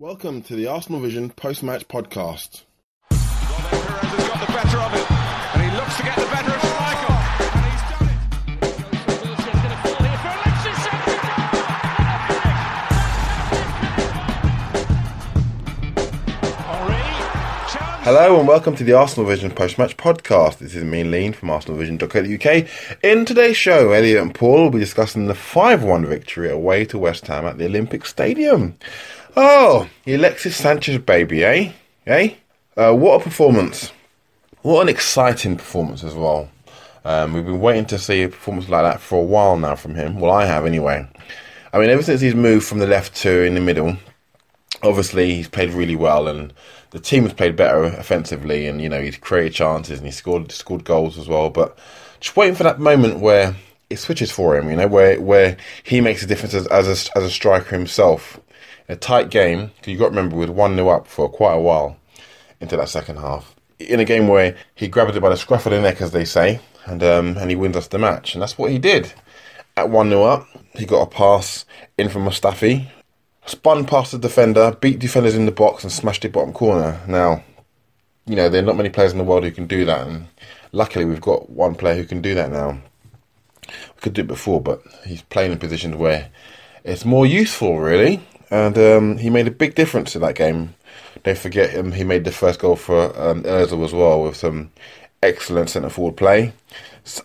Welcome to the Arsenal Vision podcast. He's done it. Hello and welcome to the Arsenal Vision post-match podcast. This is me, Lean from ArsenalVision.co.uk. In today's show, Elliot and Paul will be discussing the 5-1 victory away to West Ham at the Olympic Stadium. Oh, the Alexis Sanchez baby, eh? Eh? Uh, what a performance. What an exciting performance as well. Um, we've been waiting to see a performance like that for a while now from him. Well, I have anyway. I mean, ever since he's moved from the left to in the middle, obviously he's played really well and the team has played better offensively and you know he's created chances and he scored scored goals as well but just waiting for that moment where it switches for him you know where where he makes a difference as, as a, as a striker himself a tight game you got to remember with 1-0 up for quite a while into that second half in a game where he grabbed it by the scruff of the neck as they say and um, and he wins us the match and that's what he did at 1-0 up he got a pass in from Mustafi spun past the defender, beat defenders in the box, and smashed it bottom corner. Now, you know, there are not many players in the world who can do that, and luckily we've got one player who can do that now. We could do it before, but he's playing in positions where it's more useful, really. And um, he made a big difference in that game. Don't forget him; he made the first goal for um, Özil as well with some excellent centre forward play.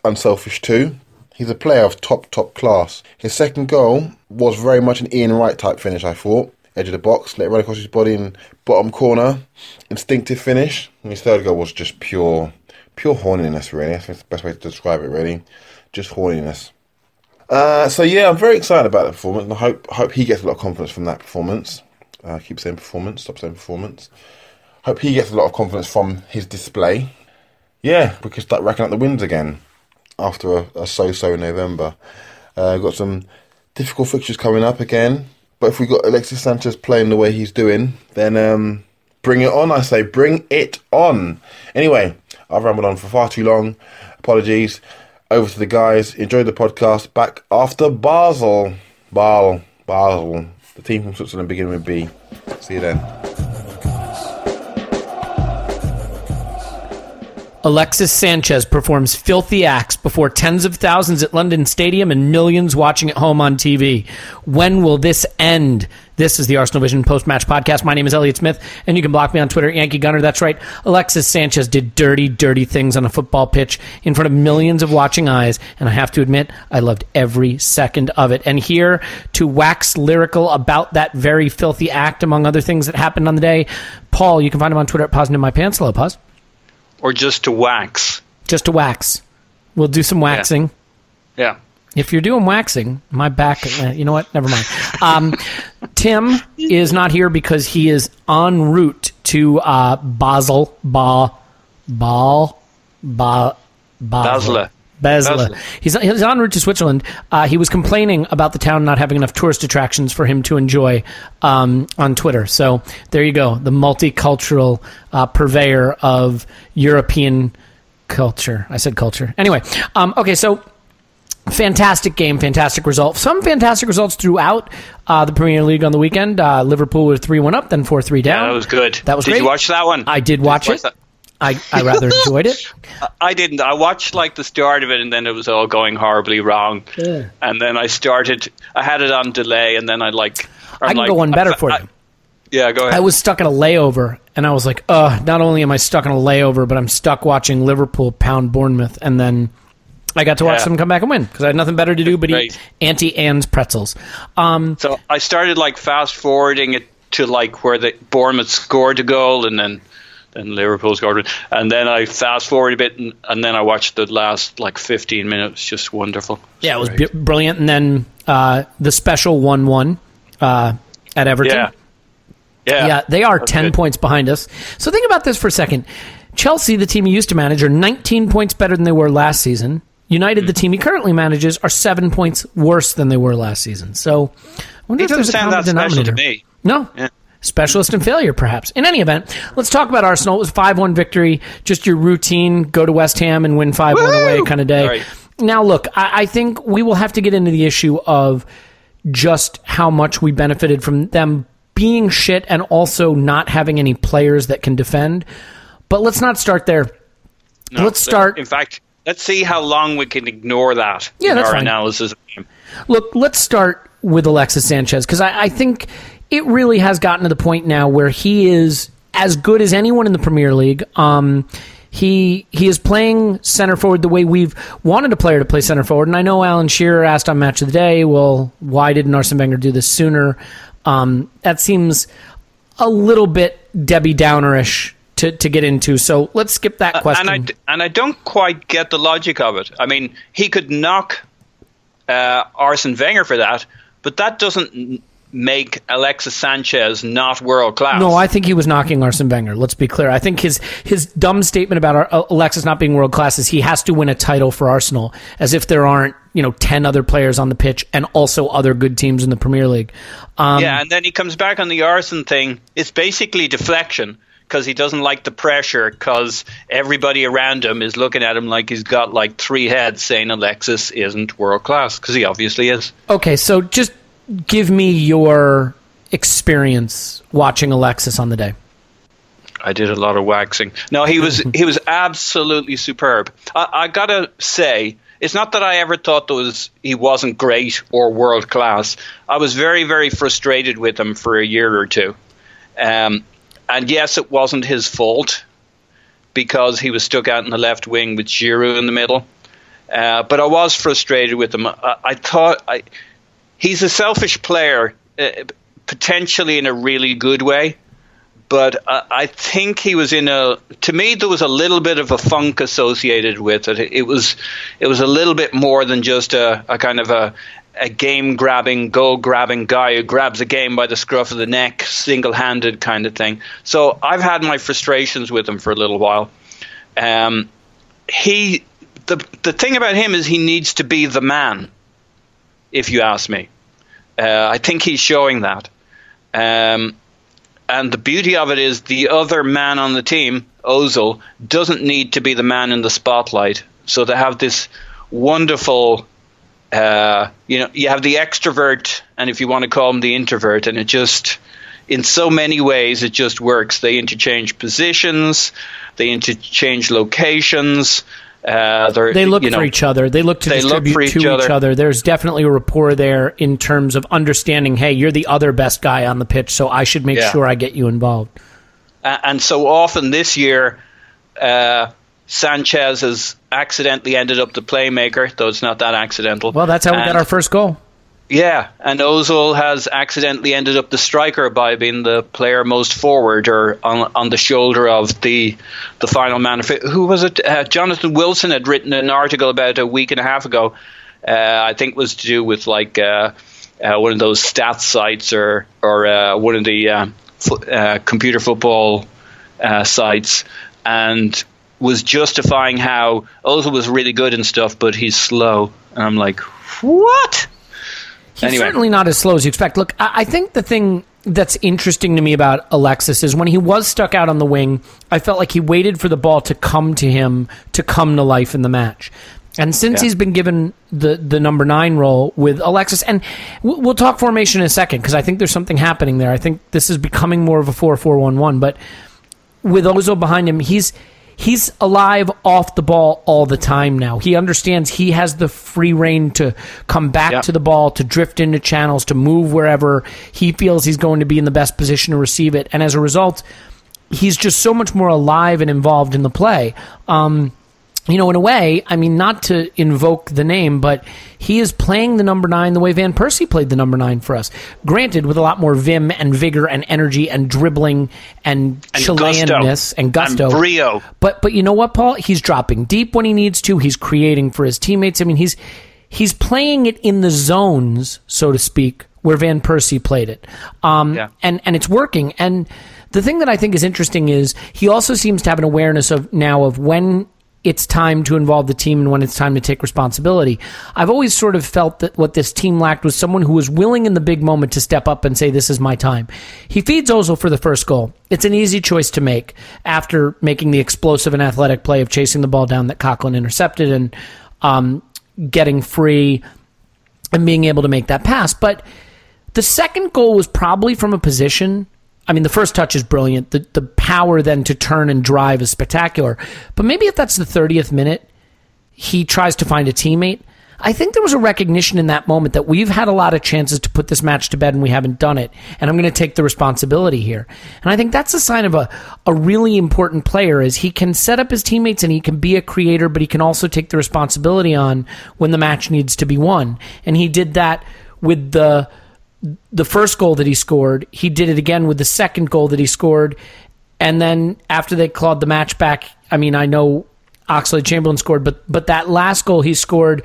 Unselfish too. He's a player of top, top class. His second goal was very much an Ian Wright type finish, I thought. Edge of the box, let it run across his body in bottom corner. Instinctive finish. And his third goal was just pure, pure horniness, really. That's the best way to describe it, really. Just horniness. Uh, so, yeah, I'm very excited about the performance and I hope, hope he gets a lot of confidence from that performance. Uh, keep saying performance, stop saying performance. Hope he gets a lot of confidence from his display. Yeah, we can start racking up the wins again after a, a so-so November. Uh, got some difficult fixtures coming up again, but if we got Alexis Sanchez playing the way he's doing, then um, bring it on. I say, bring it on. Anyway, I've rambled on for far too long. Apologies. Over to the guys. Enjoy the podcast. Back after Basel, Basel, Basel. The team from Switzerland beginning with B. See you then. Alexis Sanchez performs filthy acts before tens of thousands at London Stadium and millions watching at home on TV. When will this end? This is the Arsenal Vision post match podcast. My name is Elliot Smith, and you can block me on Twitter, Yankee Gunner. That's right. Alexis Sanchez did dirty, dirty things on a football pitch in front of millions of watching eyes, and I have to admit, I loved every second of it. And here to wax lyrical about that very filthy act, among other things that happened on the day, Paul, you can find him on Twitter at Pause My Pants. Hello, Pause or just to wax? Just to wax. We'll do some waxing. Yeah. If you're doing waxing, my back, uh, you know what? Never mind. Um, Tim is not here because he is en route to uh, Basel, ba, Bal, ba, Basel. Basel. Basel. He's, he's en route to Switzerland. Uh, he was complaining about the town not having enough tourist attractions for him to enjoy um, on Twitter. So there you go, the multicultural uh, purveyor of European culture. I said culture. Anyway, um, okay, so fantastic game, fantastic result. Some fantastic results throughout uh, the Premier League on the weekend. Uh, Liverpool were 3 1 up, then 4 3 down. Yeah, that was good. That was Did great. you watch that one? I did watch it. that? I, I rather enjoyed it. I didn't. I watched like the start of it, and then it was all going horribly wrong. Yeah. And then I started. I had it on delay, and then I like. I can like, go one better for I- you. Yeah, go ahead. I was stuck in a layover, and I was like, "Uh, not only am I stuck in a layover, but I'm stuck watching Liverpool pound Bournemouth." And then I got to watch Yeah. them come back and win because I had nothing better to do but eat Auntie Anne's pretzels. Um, so I started like fast forwarding it to like where the Bournemouth scored a goal, and then then Liverpool scored it, and then I fast forward a bit, and, and then I watched the last like 15 minutes. Just wonderful. yeah, it was b- brilliant. And then uh, the special one-one uh, at Everton. Yeah. Yeah. Yeah, they are That's 10 good. points behind us. So think about this for a second. Chelsea, the team he used to manage, are 19 points better than they were last season. United, Hmm. the team he currently manages, are seven points worse than they were last season. So I wonder He if there's doesn't a sound common that special denominator. to me. No. Yeah. Specialist in failure, perhaps. In any event, let's talk about Arsenal. It was 5 1 victory, just your routine go to West Ham and win 5 1 away kind of day. Right. Now, look, I, I think we will have to get into the issue of just how much we benefited from them being shit and also not having any players that can defend. But let's not start there. No, let's start. In fact, let's see how long we can ignore that Yeah, in our fine. analysis. Look, let's start with Alexis Sanchez because I, I think it really has gotten to the point now where he is as good as anyone in the Premier League. Um, he he is playing center forward the way we've wanted a player to play center forward. And I know Alan Shearer asked on Match of the Day, well, why didn't Arsene Wenger do this sooner? Um, that seems a little bit Debbie Downerish to, to get into. So let's skip that question. Uh, And I, and I don't quite get the logic of it. I mean, he could knock uh, Arsene Wenger for that, but that doesn't make Alexis Sanchez not world class. No, I think he was knocking Arsene Wenger. Let's be clear. I think his his dumb statement about Ar- uh, Alexis not being world class is he has to win a title for Arsenal, as if there aren't you know ten other players on the pitch and also other good teams in the Premier League. Um, yeah, and then he comes back on the Arsene thing. It's basically deflection because he doesn't like the pressure because everybody around him is looking at him like he's got like three heads saying Alexis isn't world class because he obviously is. Okay, so just give me your experience watching Alexis on the day. I did a lot of waxing. No, he was he was absolutely superb. I, I gotta say, it's not that I ever thought there was he wasn't great or world class. I was very very frustrated with him for a year or two, um, and yes, it wasn't his fault because he was stuck out in the left wing with Giroud in the middle. Uh, but I was frustrated with him. I, I thought I, he's a selfish player, uh, potentially in a really good way but I, I think he was in a. To me, there was a little bit of a funk associated with it. It was, it was a little bit more than just a, a kind of a, a game grabbing, goal grabbing guy who grabs a game by the scruff of the neck, single handed kind of thing. So I've had my frustrations with him for a little while. Um, he, the the thing about him is he needs to be the man. If you ask me, uh, I think he's showing that. Um, and the beauty of it is the other man on the team, Ozil, doesn't need to be the man in the spotlight. So they have this wonderful, uh, you know, you have the extrovert, and if you want to call him the introvert, and it just, in so many ways, it just works. They interchange positions, they interchange locations. Uh, they're- look you know, for each other. They look to they distribute for to each other. each other. There's definitely a rapport there in terms of understanding. Hey, you're the other best guy on the pitch, so I should make Yeah. sure I get you involved. And so often this year, uh, Sanchez has accidentally ended up the playmaker, though it's not that accidental. Well, that's how we got our first goal. Yeah, and Ozil has accidentally ended up the striker by being the player most forward or on on the shoulder of the the final man. Who was it? Uh, Jonathan Wilson had written an article about a week and a half ago. Uh, I think was to do with like uh, uh, one of those stats sites or or uh, one of the uh, uh, computer football sites, and was justifying how Ozil was really good and stuff, but he's slow. And I'm like, what? He's Anyway. certainly not as slow as you expect. Look, I, I think the thing that's interesting to me about Alexis is when he was stuck out on the wing, I felt like he waited for the ball to come to him to come to life in the match. And since Yeah. he's been given the, the number nine role with Alexis, and we'll talk formation in a second because I think there's something happening there. I think this is becoming more of a 4 4 1 1. But with Ozil behind him, he's he's alive off the ball all the time now. He understands he has the free reign to come back Yeah. to the ball, to drift into channels, to move wherever he feels he's going to be in the best position to receive it. And as a result, he's just so much more alive and involved in the play. Um, you know, in a way, I mean, not to invoke the name, but he is playing the number nine the way Van Persie played the number nine for us. Granted, with a lot more vim and vigor and energy and dribbling and, And Chileanness gusto. and gusto. And brio. But but you know what, Paul? He's dropping deep when he needs to. He's creating for his teammates. I mean, he's he's playing it in the zones, so to speak, where Van Persie played it. Um, Yeah. and and it's working. And the thing that I think is interesting is he also seems to have an awareness of now of when it's time to involve the team and when it's time to take responsibility. I've always sort of felt that what this team lacked was someone who was willing in the big moment to step up and say, This is my time. He feeds Ozil for the first goal. It's an easy choice to make after making the explosive and athletic play of chasing the ball down that Coquelin intercepted and um, getting free and being able to make that pass. But The second goal was probably from a position. I mean, the first touch is brilliant. The the power then to turn and drive is spectacular. But maybe if that's the 30th minute, he tries to find a teammate. I think there was a recognition in that moment that we've had a lot of chances to put this match to bed and we haven't done it. And I'm going to take the responsibility here. And I think that's a sign of a, a really important player is he can set up his teammates and he can be a creator, but he can also take the responsibility on when the match needs to be won. And he did that with the the first goal that he scored. He did it again with the second goal that he scored. And then after they clawed the match back, I mean, I know Oxlade-Chamberlain scored, but but that last goal he scored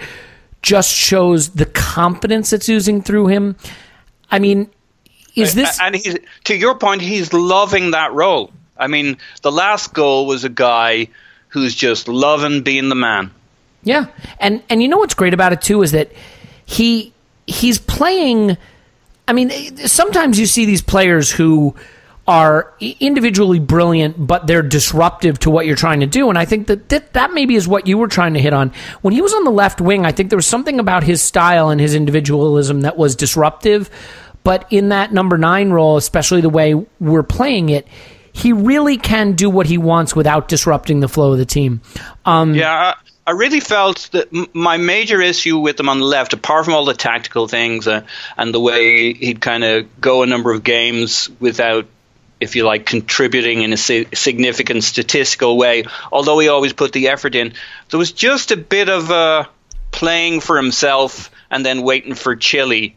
just shows the confidence that's oozing through him. I mean, is this and he's to your point he's loving that role. I mean, the last goal was a guy who's just loving being the man. Yeah. And and you know what's great about it too is that he he's playing I mean, sometimes you see these players who are individually brilliant, but they're disruptive to what you're trying to do. And I think that that, that maybe is what you were trying to hit on. When he was on the left wing, I think there was something about his style and his individualism that was disruptive. But in that number nine role, especially the way we're playing it, he really can do what he wants without disrupting the flow of the team. Um, yeah, I really felt that my major issue with him on the left, apart from all the tactical things uh, and the way he'd kind of go a number of games without, if you like, contributing in a si- significant statistical way, although he always put the effort in, there was just a bit of uh, playing for himself and then waiting for Chile.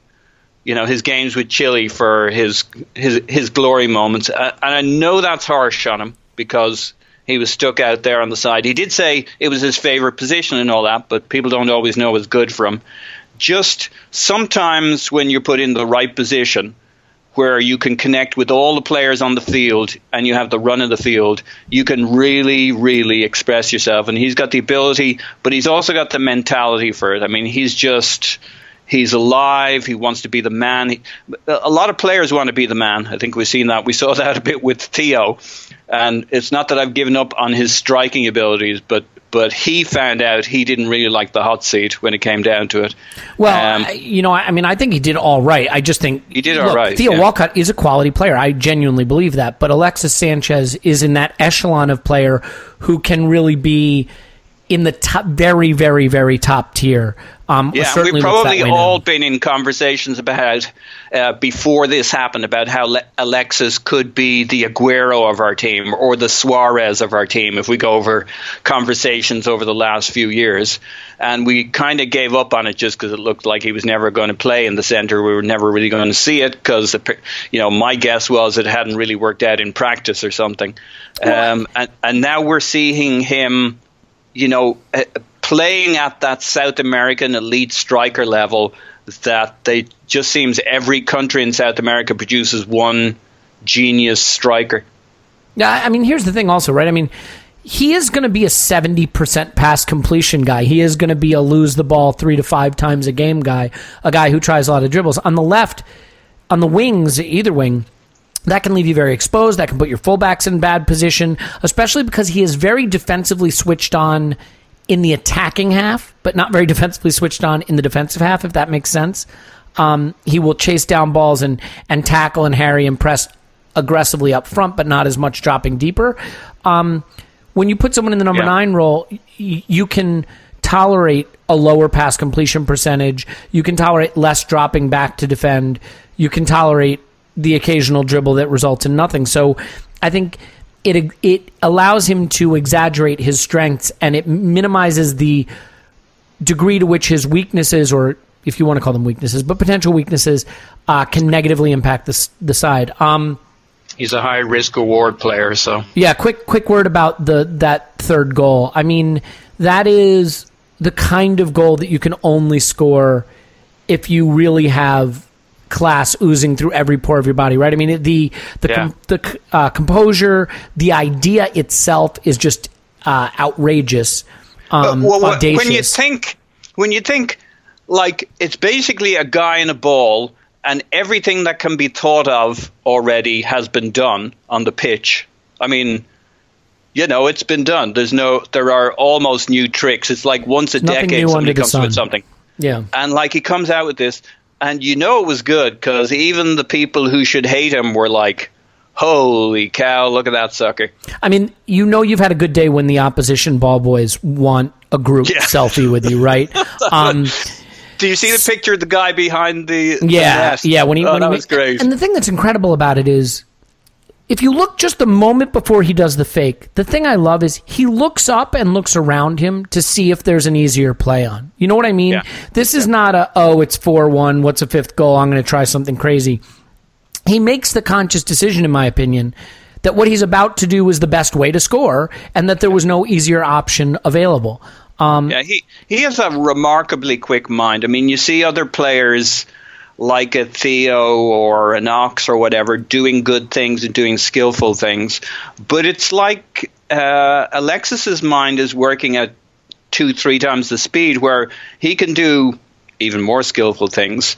You know his games with Chile for his his his glory moments, uh, and I know that's harsh on him because he was stuck out there on the side. He did say it was his favorite position and all that, but people don't always know it's good for him. Just sometimes when you're put in the right position, where you can connect with all the players on the field and you have the run of the field, you can really, really express yourself. And he's got the ability, but he's also got the mentality for it. I mean, he's just. He's alive. He wants to be the man. He, a lot of players want to be the man. I think we've seen that. We saw that a bit with Theo. And it's not that I've given up on his striking abilities, but but he found out he didn't really like the hot seat when it came down to it. Well, Um, I- you know, I I mean, I think he did all right. I just think He did all look, right, Theo yeah. Walcott is a quality player. I genuinely believe that. But Alexis Sanchez is in that echelon of player who can really be in the top, very, very, very top tier. Um, Yeah, we've probably way now. all been in conversations about uh, before this happened about how Le- Alexis could be the Aguero of our team or the Suarez of our team if we go over conversations over the last few years. And we kind of gave up on it just because it looked like he was never going to play in the center. We were never really going to see it because, you know, my guess was it hadn't really worked out in practice or something. Um, and, and now we're seeing him you know, uh, playing at that South American elite striker level, that they just seems every country in South America produces one genius striker. Yeah, I mean, here's the thing, also, right? I mean, he is going to be a 70% pass completion guy. He is going to be a lose the ball three to five times a game guy, a guy who tries a lot of dribbles. On the left, on the wings, either wing, that can leave you very exposed. That can put your fullbacks in bad position, especially because he is very defensively switched on in the attacking half, but not very defensively switched on in the defensive half, if that makes sense. Um, he will chase down balls and, and tackle and harry and press aggressively up front, but not as much dropping deeper. Um, when you put someone in the number Yeah. nine role, y- you can tolerate a lower pass completion percentage. You can tolerate less dropping back to defend. You can tolerate the occasional dribble that results in nothing. So I think it it allows him to exaggerate his strengths and it minimizes the degree to which his weaknesses or if you want to call them weaknesses, but potential weaknesses uh, can negatively impact the the side. Um, He's a high risk reward player, so yeah, quick quick word about the that third goal. I mean, that is the kind of goal that you can only score if you really have class oozing through every pore of your body, right? I mean, the the Yeah. com- the uh, composure, the idea itself is just uh, outrageous, um, well, wh- audacious. when you think when you think like it's basically a guy in a ball and everything that can be thought of already has been done on the pitch. I mean, you know, it's been done. There's no there are almost new tricks. It's like once a Nothing decade new somebody comes sun. with something. yeah, And like he comes out with this and you know it was good because even the people who should hate him were like, "Holy cow! Look at that sucker!" I mean, you know you've had a good day when the opposition ball boys want a group Yeah. selfie with you, right? Um, Do you see the picture of the guy behind the? the yeah, net? yeah. When he, oh, when that he was great. And the thing that's incredible about it is, if you look just the moment before he does the fake, the thing I love is he looks up and looks around him to see if there's an easier play on. You know what I mean? Yeah. This is not a oh, it's four one. What's a fifth goal? I'm going to try something crazy. He makes the conscious decision, in my opinion, that what he's about to do is the best way to score, and that there was no easier option available. Um, Yeah, he he has a remarkably quick mind. I mean, you see other players like a Theo or an Ox or whatever doing good things and doing skillful things, but it's like uh, Alexis's mind is working at two, three times the speed, where he can do even more skillful things.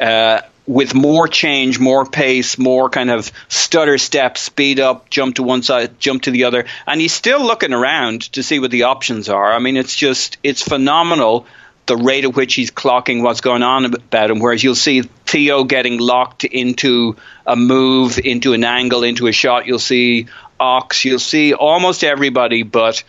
Uh, with more change, more pace, more kind of stutter step, speed up, jump to one side, jump to the other, and he's still looking around to see what the options are. I mean, it's just it's phenomenal the rate at which he's clocking what's going on about him. Whereas you'll see Theo getting locked into a move, into an angle, into a shot. You'll see Ox. You'll see almost everybody, but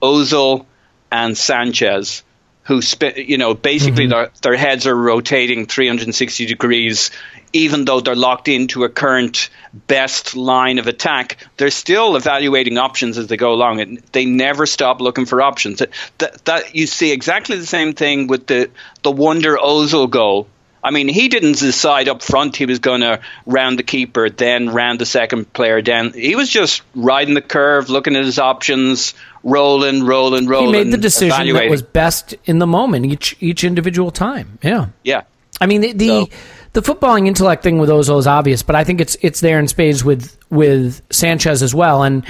Ozil and Sanchez, who sp- you know basically mm-hmm. their their heads are rotating 360 degrees, even though they're locked into a current best line of attack. They're still evaluating options as they go along, and they never stop looking for options. That, that, you see exactly the same thing with the the Wonder Ozil goal. I mean, he didn't decide up front he was going to round the keeper, then round the second player down. He was just riding the curve, looking at his options, rolling, rolling, rolling. he made the decision that was best in the moment each each individual time. Yeah. yeah. I mean the the, So- the footballing intellect thing with Ozil is obvious, but I think it's it's there in spades with with Sanchez as well. And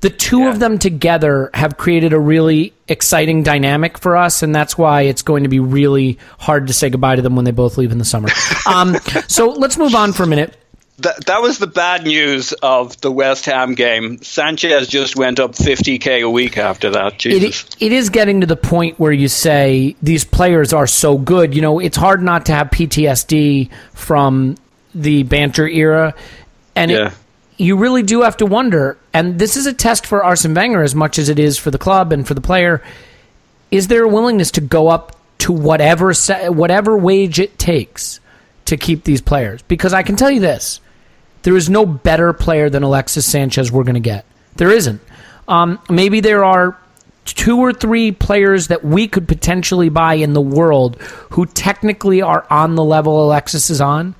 the two Yeah. of them together have created a really exciting dynamic for us, and that's why it's going to be really hard to say goodbye to them when they both leave in the summer. Um, so let's move on for a minute. That, that was the bad news of the West Ham game. Sanchez just went up 50k a week after that. Jesus. it, it is getting to the point where you say these players are so good. You know, it's hard not to have PTSD from the banter era, and Yeah. it, you really do have to wonder. And this is a test for Arsene Wenger as much as it is for the club and for the player. Is there a willingness to go up to whatever whatever wage it takes to keep these players? Because I can tell you this: there is no better player than Alexis Sanchez we're going to get. There isn't. Um, maybe there are two or three players that we could potentially buy in the world who technically are on the level Alexis is on,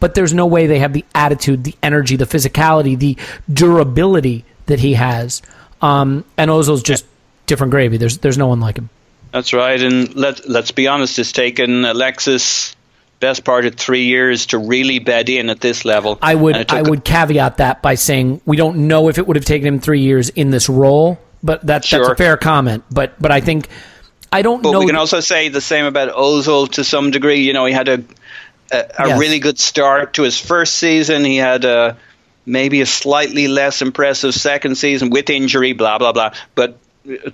but there's no way they have the attitude, the energy, the physicality, the durability that he has. Um, and Ozil's just different gravy. There's there's no one like him. That's right. And let, let's be honest, it's taken Alexis best part of three years to really bed in at this level. I would I would caveat that by saying we don't know if it would have taken him three years in this role, but that's that's a fair comment. But but I think I don't But know. we can also say the same about Ozil to some degree. You know, he had a a, a Yes. really good start to his first season. He had a maybe a slightly less impressive second season with injury, blah blah blah. But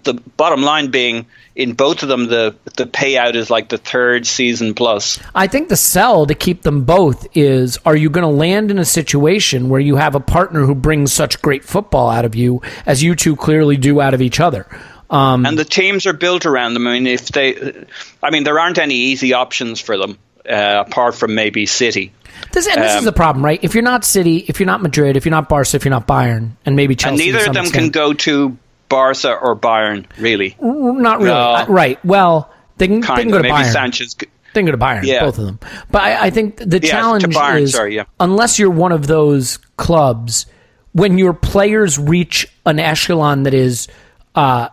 the bottom line being, in both of them, the the payout is like the third season plus. I think the sell to keep them both is are you going to land in a situation where you have a partner who brings such great football out of you as you two clearly do out of each other? Um, And the teams are built around them. I mean, if they, I mean, there aren't any easy options for them uh, apart from maybe City. this, and this is um, the problem, right? If you're not City, if you're not Madrid, if you're not Barca, if you're not Bayern, and maybe Chelsea, and neither of them can go to Barca or Bayern, really. Not really, No. Right? Well, they can, they can go to Maybe Bayern. Sanchez. They can go to Bayern, Yeah. both of them. But I, I think the Yeah, challenge Bayern, is sorry, yeah. unless you're one of those clubs, when your players reach an echelon that is uh,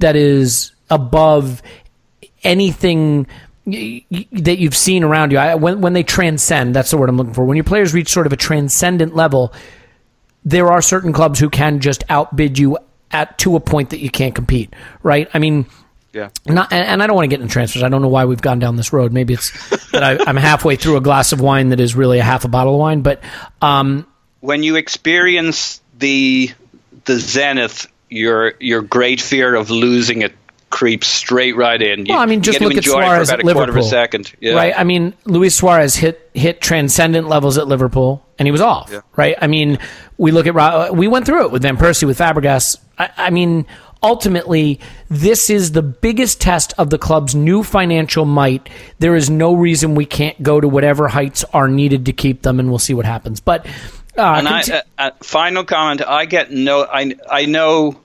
that is above anything that you've seen around you. I, when when they transcend, that's the word I'm looking for. When your players reach sort of a transcendent level, there are certain clubs who can just outbid you at to a point that you can't compete. Right? I mean. Yeah. Not, and, and I don't want to get into transfers. I don't know why we've gone down this road. Maybe it's that I, I'm halfway through a glass of wine that is really a half a bottle of wine. But um, When you experience the the zenith, your your great fear of losing it creeps straight right in. You, Well, I mean, just look at enjoy it for Suarez about at a quarter of a Liverpool, second. Yeah. right? I mean, Luis Suarez hit hit transcendent levels at Liverpool, and he was off, Yeah. right? I mean, we look at we went through it with Van Persie, with Fabregas. I, I mean, ultimately, this is the biggest test of the club's new financial might. There is no reason we can't go to whatever heights are needed to keep them, and we'll see what happens. But uh, And I, uh, uh, final comment. I get no. I I know.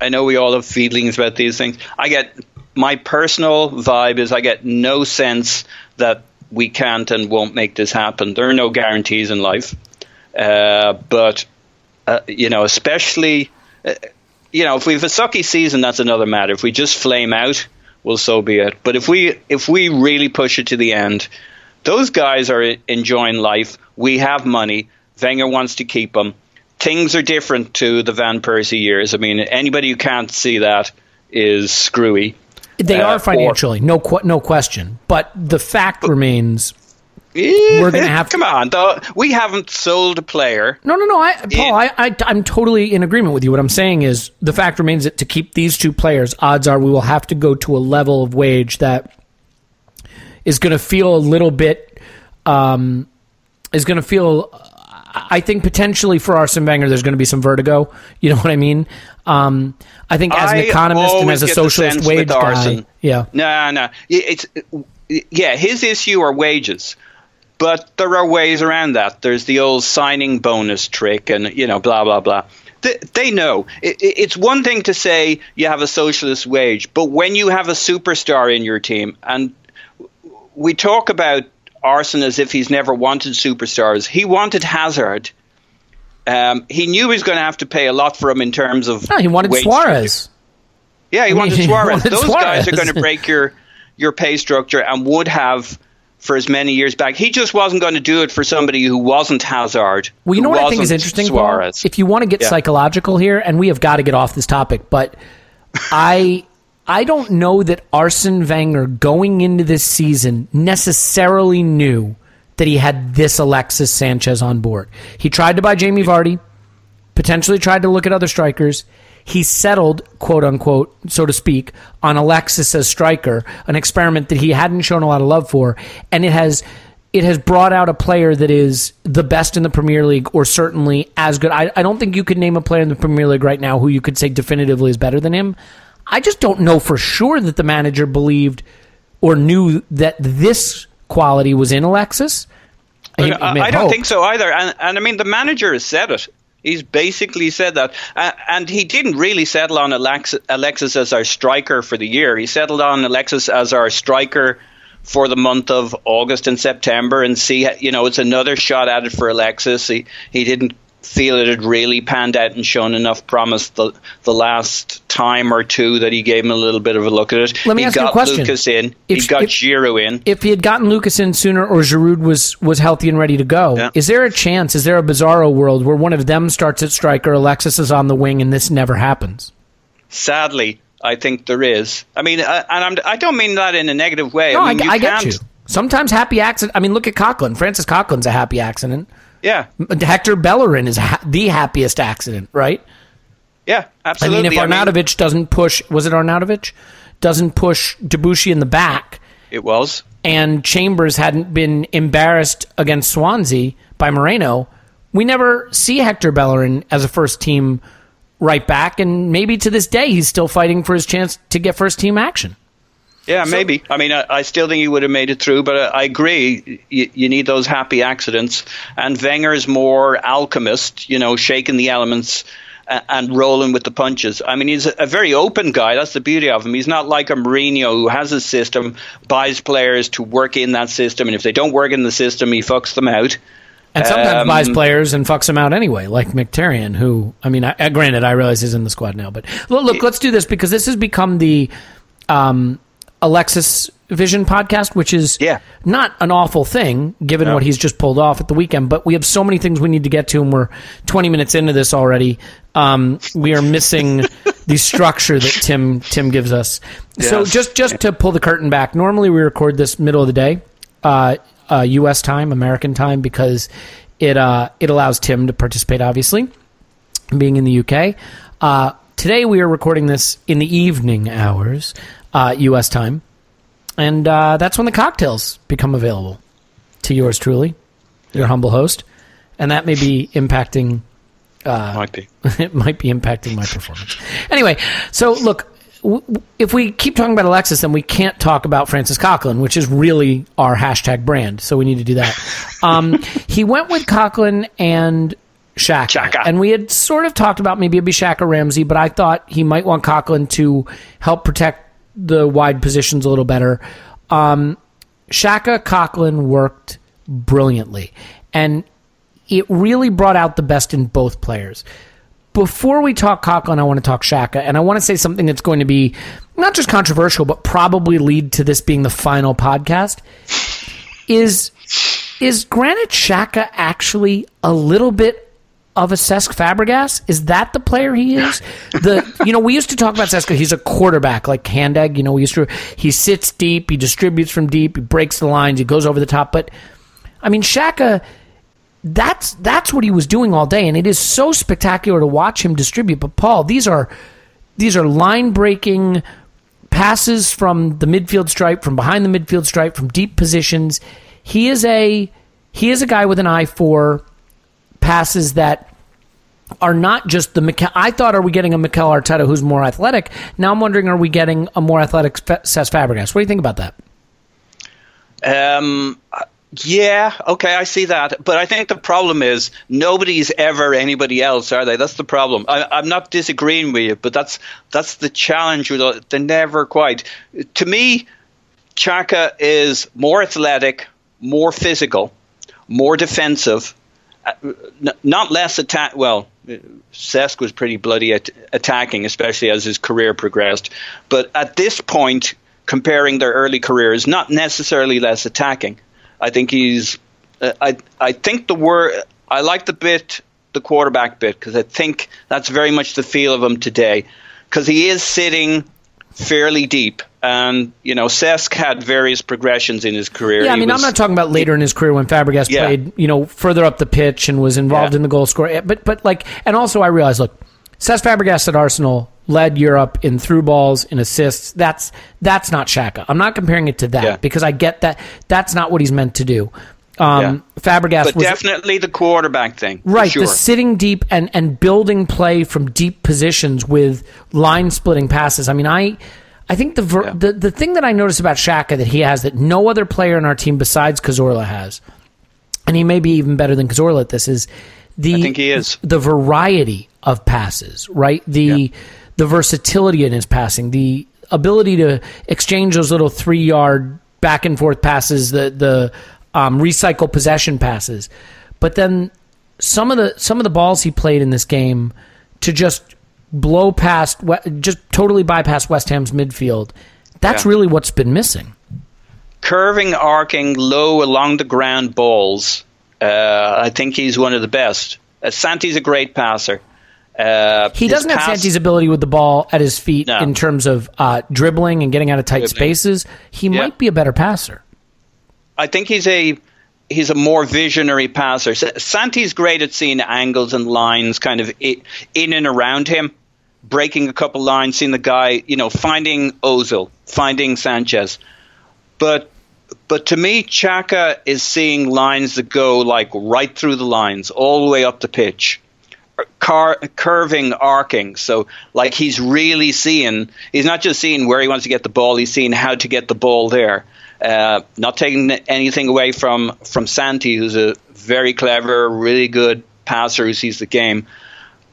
I know we all have feelings about these things. I get my personal vibe is I get no sense that we can't and won't make this happen. There are no guarantees in life, uh, but uh, you know, especially you know, if we have a sucky season, that's another matter. If we just flame out, well, so be it. But if we if we really push it to the end, those guys are enjoying life. We have money. Wenger wants to keep them. Things are different to the Van Persie years. I mean, anybody who can't see that is screwy. they uh, are or- financially, no qu- no question. But the fact remains. We're We're gonna have- Come on, though. We haven't sold a player. No, no, no. I, Paul, Yeah. I, I, I'm totally in agreement with you. What I'm saying is the fact remains that to keep these two players, odds are we will have to go to a level of wage that is going to feel a little bit, um, is going to feel. I think potentially for Arsene Wenger, there's going to be some vertigo. You know what I mean? Um, I think as an economist and as a socialist wage guy, yeah, No, no. It's yeah. His issue are wages, but there are ways around that. There's the old signing bonus trick, and you know, blah blah blah. They, they know it, it- it's one thing to say you have a socialist wage, but when you have a superstar in your team, and we talk about Arsene as if he's never wanted superstars. He wanted Hazard. Um, he knew he was going to have to pay a lot for him in terms of. no, he wanted Suarez. yeah, he wanted He Suarez. wanted Those guys are going to break your your pay structure and would have for as many years back. He just wasn't going to do it for somebody who wasn't Hazard. Well, you know what I think is interesting, Paul? Suarez. If you want to get Yeah. psychological here, and we have got to get off this topic, but I I don't know that Arsene Wenger going into this season necessarily knew that he had this Alexis Sanchez on board. He tried to buy Jamie Vardy, potentially tried to look at other strikers. He settled, quote unquote, so to speak, on Alexis as striker, an experiment that he hadn't shown a lot of love for, and it has it has brought out a player that is the best in the Premier League, or certainly as good. I, I don't think you could name a player in the Premier League right now who you could say definitively is better than him. I just don't know for sure that the manager believed or knew that this quality was in Alexis. I, I don't think so either. And, and I mean, the manager has said it. He's basically said that. Uh, and he didn't really settle on Alexis, Alexis as our striker for the year. He settled on Alexis as our striker for the month of August and September and see, you know, it's another shot at it for Alexis. He, he didn't feel it had really panned out and shown enough promise the, the last time or two that he gave him a little bit of a look at it. Let me he ask you a got question. Lucas in. If- he got if- Giroud in. if he had gotten Lucas in sooner or Giroud was was healthy and ready to go, Yeah. is there a chance? Is there a bizarro world where one of them starts at striker, Alexis is on the wing, and this never happens? Sadly, I think there is. I mean, uh, and I'm, I don't mean that in a negative way. No, I, mean, you I get you. Sometimes happy accident. I mean, look at Coquelin. Francis Coquelin's a happy accident. Yeah, Hector Bellerin is ha- the happiest accident, right? yeah, absolutely. I mean, if Arnautovic doesn't push, was it Arnautovic? Doesn't push Debuchy in the back, it was. and Chambers hadn't been embarrassed against Swansea by Montero, we never see Hector Bellerin as a first team right back, and maybe to this day he's still fighting for his chance to get first team action. Yeah, maybe. I mean, I, I still think he would have made it through, but I, I agree. You, you need those happy accidents. And Wenger's more alchemist, you know, shaking the elements and, and rolling with the punches. I mean, he's a, a very open guy. That's the beauty of him. He's not like a Mourinho who has a system, buys players to work in that system, and if they don't work in the system, he fucks them out. And sometimes Um, buys players and fucks them out anyway, like Mkhitaryan, who, I mean, I, uh, granted, I realize he's in the squad now, but look, look, let's do this because this has become the um, Alexis Vision podcast, which is Yeah. not an awful thing given No. what he's just pulled off at the weekend. But we have so many things we need to get to, and we're 20 minutes into this already. Um, we are missing the structure that Tim Tim gives us. So just just to pull the curtain back, normally we record this middle of the day, uh, uh, U.S. time, American time, because it uh, it allows Tim to participate. Obviously, being in the UK. Uh, today we are recording this in the evening hours, uh, U.S. time, and uh, that's when the cocktails become available to yours truly, your humble host, and that may be impacting. Might be. it might be impacting my performance. Anyway, so look, if we keep talking about Alexis, then we can't talk about Francis Coquelin, which is really our hashtag brand. So we need to do that. Um, he went with Coquelin and Xhaka, Xhaka. and we had sort of talked about maybe it'd be Xhaka Ramsey, but I thought he might want Coquelin to help protect the wide positions a little better. Um, Xhaka Coquelin worked brilliantly, and it really brought out the best in both players. Before we talk Coquelin, I want to talk Xhaka, and I want to say something that's going to be not just controversial, but probably lead to this being the final podcast. Is is Granit Xhaka actually a little bit of a Cesc Fabregas? Is that the player he is? The you know we used to talk about Cesc. He's a quarterback like Handeg. You know we used to. He sits deep. He distributes from deep. He breaks the lines. He goes over the top. But I mean Xhaka. That's that's what he was doing all day, and it is so spectacular to watch him distribute. But Paul, these are these are line breaking passes from the midfield stripe, from behind the midfield stripe, from deep positions. He is a he is a guy with an eye for passes that are not just the Mikel. I thought, are we getting a Mikel Arteta who's more athletic? Now I'm wondering, are we getting a more athletic Fe- Cesc Fabregas? What do you think about that? Um, yeah, okay, I see that. But I think the problem is nobody's ever anybody else, are they? That's the problem. I, I'm not disagreeing with you, but that's that's the challenge. With it. They're never quite. To me, Xhaka is more athletic, more physical, more defensive, not less attack. Well, Cesc was pretty bloody at attacking, especially as his career progressed. But at this point, comparing their early careers, not necessarily less attacking. I think he's. Uh, I I think the word I like the bit the quarterback bit because I think that's very much the feel of him today because he is sitting fairly deep and you know Cesc had various progressions in his career. Yeah, I mean, was, I'm not talking about later in his career when Fabregas Yeah. played, you know, further up the pitch and was involved Yeah. in the goal score. But but like, and also I realized, look, Cesc Fabregas at Arsenal led Europe in through balls, in assists. That's that's not Xhaka. I'm not comparing it to that Yeah. because I get that that's not what he's meant to do. Um, Fabregas but was definitely the quarterback thing. Right, sure. the sitting deep and, and building play from deep positions with line splitting passes. I mean, I I think the, ver- Yeah. the the thing that I notice about Xhaka that he has that no other player in our team besides Cazorla has, and he may be even better than Cazorla at this is the I think he is. the variety of passes, right? The Yeah. the versatility in his passing, the ability to exchange those little three yard back and forth passes, the the um, recycle possession passes, but then some of the some of the balls he played in this game to just blow past, just totally bypass West Ham's midfield. That's Yeah. really what's been missing. curving, arcing, low along the ground balls. Uh, I think he's one of the best. Uh, Santi's a great passer. Uh, He doesn't have pass- Santi's ability with the ball at his feet No. in terms of uh, dribbling and getting out of tight Dribbling. spaces. He Yeah. might be a better passer. I think he's a he's a more visionary passer. Santi's great at seeing angles and lines, kind of in and around him, breaking a couple lines, seeing the guy, you know, finding Ozil, finding Sanchez. But but to me, Xhaka is seeing lines that go like right through the lines, all the way up the pitch. Car- curving, arcing. So, like, he's really seeing, he's not just seeing where he wants to get the ball, he's seeing how to get the ball there. Uh, not taking anything away from, from Santi, who's a very clever, really good passer who sees the game.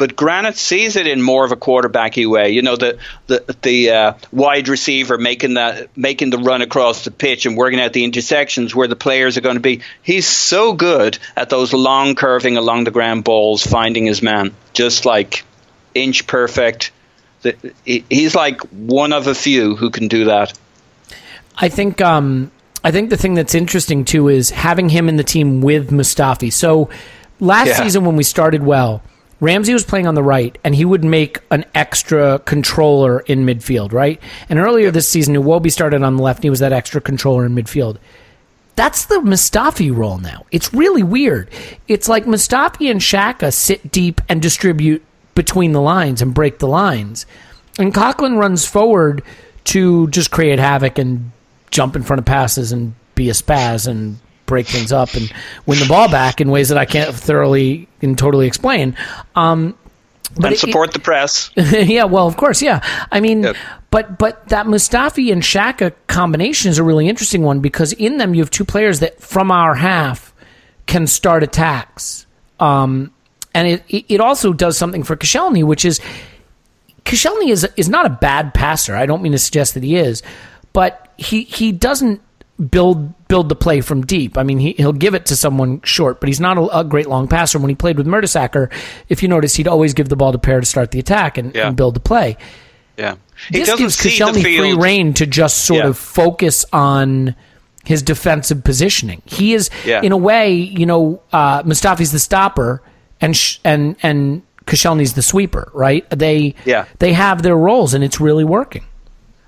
But Granit sees it in more of a quarterbacky way. You know, the the the uh, wide receiver making that making the run across the pitch and working out the intersections where the players are going to be. He's so good at those long curving along the ground balls, finding his man, just like inch perfect. The- He's like one of a few who can do that. I think um, I think the thing that's interesting too is having him in the team with Mustafi. So last Yeah. season when we started well, Ramsey was playing on the right, and he would make an extra controller in midfield, right? And earlier this season, Iwobi started on the left, and he was that extra controller in midfield. That's the Mustafi role now. It's really weird. It's like Mustafi and Xhaka sit deep and distribute between the lines and break the lines. And Coquelin runs forward to just create havoc and jump in front of passes and be a spaz and break things up and win the ball back in ways that I can't thoroughly and totally explain. Um, but and it- support the press. yeah, well, of course, yeah. I mean, Yep. but but that Mustafi and Xhaka combination is a really interesting one because in them you have two players that from our half can start attacks. Um, and it it it also does something for Koscielny, which is Koscielny is is not a bad passer. I don't mean to suggest that he is, but he he doesn't build build the play from deep. I mean, he he'll give it to someone short, but he's not a, a great long passer. When he played with Mertesacker, if you notice, he'd always give the ball to Per to start the attack and, Yeah. and build the play. Yeah, he this gives Koscielny free reign to just sort Yeah. of focus on his defensive positioning. He is, Yeah. in a way, you know, uh, Mustafi's the stopper, and sh- and and Koscielny's the sweeper, right? They Yeah. they have their roles, and it's really working.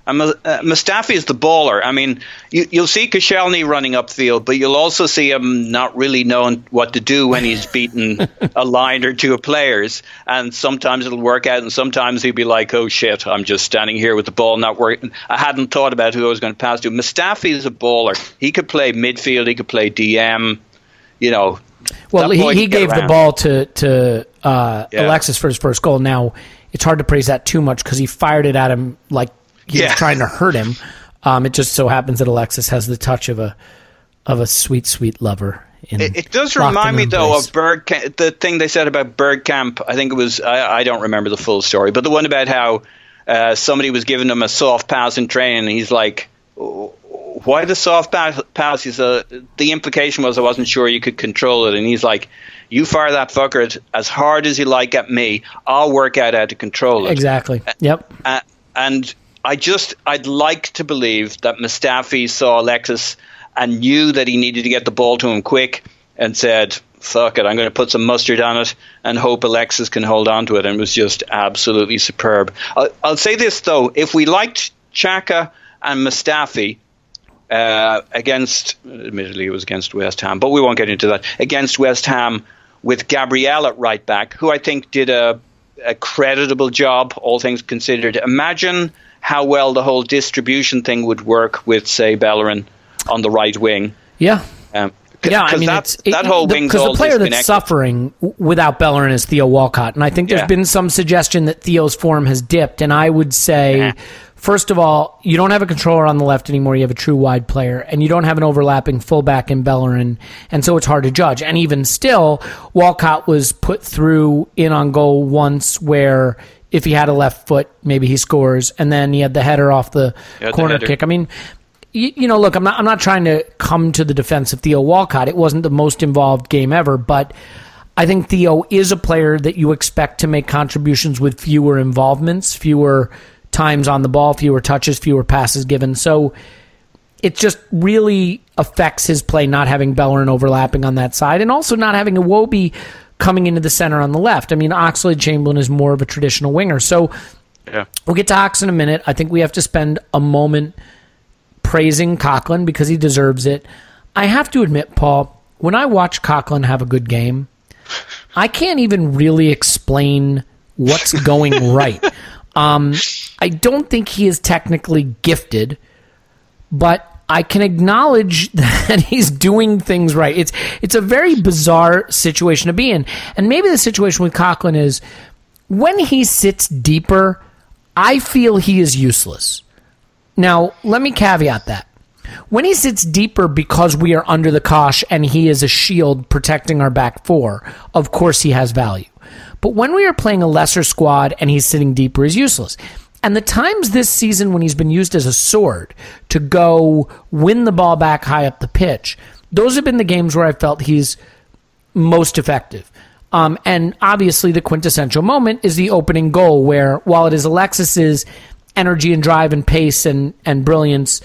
And uh, Mustafi is the baller. I mean, you, you'll see Koscielny running upfield, but you'll also see him not really knowing what to do when he's beaten a line or two of players. And sometimes it'll work out, and sometimes he'll be like, "Oh shit, I'm just standing here with the ball not working. I hadn't thought about who I was going to pass to." Mustafi is a baller. He could play midfield. He could play DM. You know. Well, he, he gave the ball to to uh, Yeah. Alexis for his first goal. Now it's hard to praise that too much because he fired it at him like he Yeah. trying to hurt him. Um, it just so happens that Alexis has the touch of a of a sweet, sweet lover. In It, it does remind me though of Bergkamp. The thing they said about Bergkamp, I think it was I, I don't remember the full story, but the one about how uh, somebody was giving him a soft pass in training, and he's like, "Why the soft pass?" pass? He said the implication was I wasn't sure you could control it, and he's like, "You fire that fucker as hard as you like at me. I'll work out how to control it." exactly. Yep. Uh, and I just, I'd like to believe that Mustafi saw Alexis and knew that he needed to get the ball to him quick and said, fuck it, I'm going to put some mustard on it and hope Alexis can hold on to it. And it was just absolutely superb. I'll, I'll say this, though. If we liked Xhaka and Mustafi, uh, against, admittedly, it was against West Ham, but we won't get into that. Against West Ham with Gabriel at right back, who I think did a, a creditable job, all things considered. Imagine how well the whole distribution thing would work with, say, Bellerin on the right wing. Yeah. Um, Yeah, I mean, that, it- that whole the, wing's because all the player that's suffering without Bellerin is Theo Walcott, and I think there's Yeah. been some suggestion that Theo's form has dipped. And I would say, Nah. first of all, you don't have a controller on the left anymore. You have a true wide player, and you don't have an overlapping fullback in Bellerin, and so it's hard to judge. And even still, Walcott was put through in on goal once where. If he had a left foot, maybe he scores, and then he had the header off the Yeah, the corner header. kick. I mean, you, you know, look, I'm not, I'm not trying to come to the defense of Theo Walcott. It wasn't the most involved game ever, but I think Theo is a player that you expect to make contributions with fewer involvements, fewer times on the ball, fewer touches, fewer passes given. So it just really affects his play not having Bellerin overlapping on that side and also not having Iwobi coming into the center on the left. I mean, Oxlade Chamberlain is more of a traditional winger. So Yeah. We'll get to Ox in a minute. I think we have to spend a moment praising Coquelin because he deserves it. I have to admit, Paul, when I watch Coquelin have a good game, I can't even really explain what's going right. Um, I don't think he is technically gifted, but I can acknowledge that he's doing things right. It's it's a very bizarre situation to be in, and maybe the situation with Coquelin is when he sits deeper. I feel he is useless. Now, let me caveat that. When he sits deeper because we are under the cosh and he is a shield protecting our back four, of course he has value. But when we are playing a lesser squad and he's sitting deeper, he's useless. And the times this season when he's been used as a sword to go win the ball back high up the pitch, those have been the games where I felt he's most effective. Um, and obviously, the quintessential moment is the opening goal, where while it is Alexis's energy and drive and pace and, and brilliance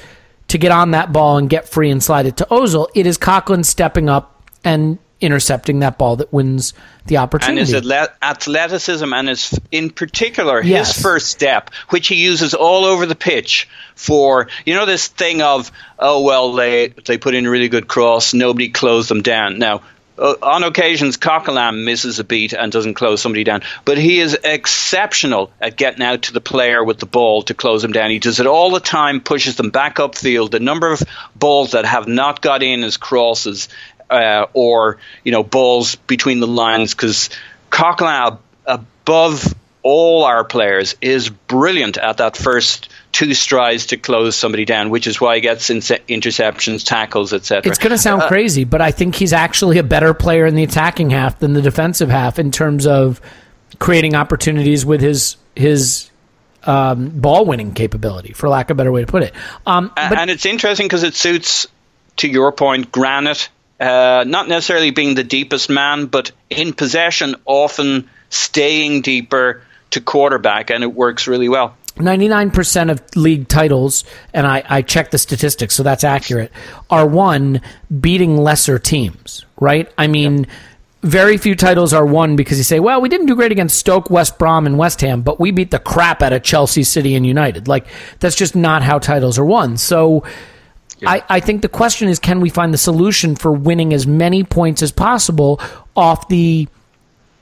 to get on that ball and get free and slide it to Ozil, it is Coquelin stepping up and intercepting that ball that wins the opportunity. and his athle- athleticism and his in particular his Yes. first step which he uses all over the pitch for you know this thing of oh well they they put in a really good cross nobody closed them down now uh, on occasions, Coquelin misses a beat and doesn't close somebody down, but he is exceptional at getting out to the player with the ball to close him down. He does it all the time, pushes them back upfield. The number of balls that have not got in as crosses uh, or you know balls between the lines because Coquelin above all our players is brilliant at that first two strides to close somebody down, which is why he gets interceptions, tackles, etc. It's going to sound Uh, crazy, but I think he's actually a better player in the attacking half than the defensive half in terms of creating opportunities with his his um, ball winning capability, for lack of a better way to put it. Um, but and it's interesting because it suits, to your point, Granit. Uh, not necessarily being the deepest man, but in possession, often staying deeper to quarterback, and it works really well. 99% of league titles, and I, I checked the statistics, so that's accurate, are won beating lesser teams, right? I mean, very few titles are won because you say, well, we didn't do great against Stoke, West Brom, and West Ham, but we beat the crap out of Chelsea, City, and United. Like, that's just not how titles are won. So. I, I think the question is can we find the solution for winning as many points as possible off the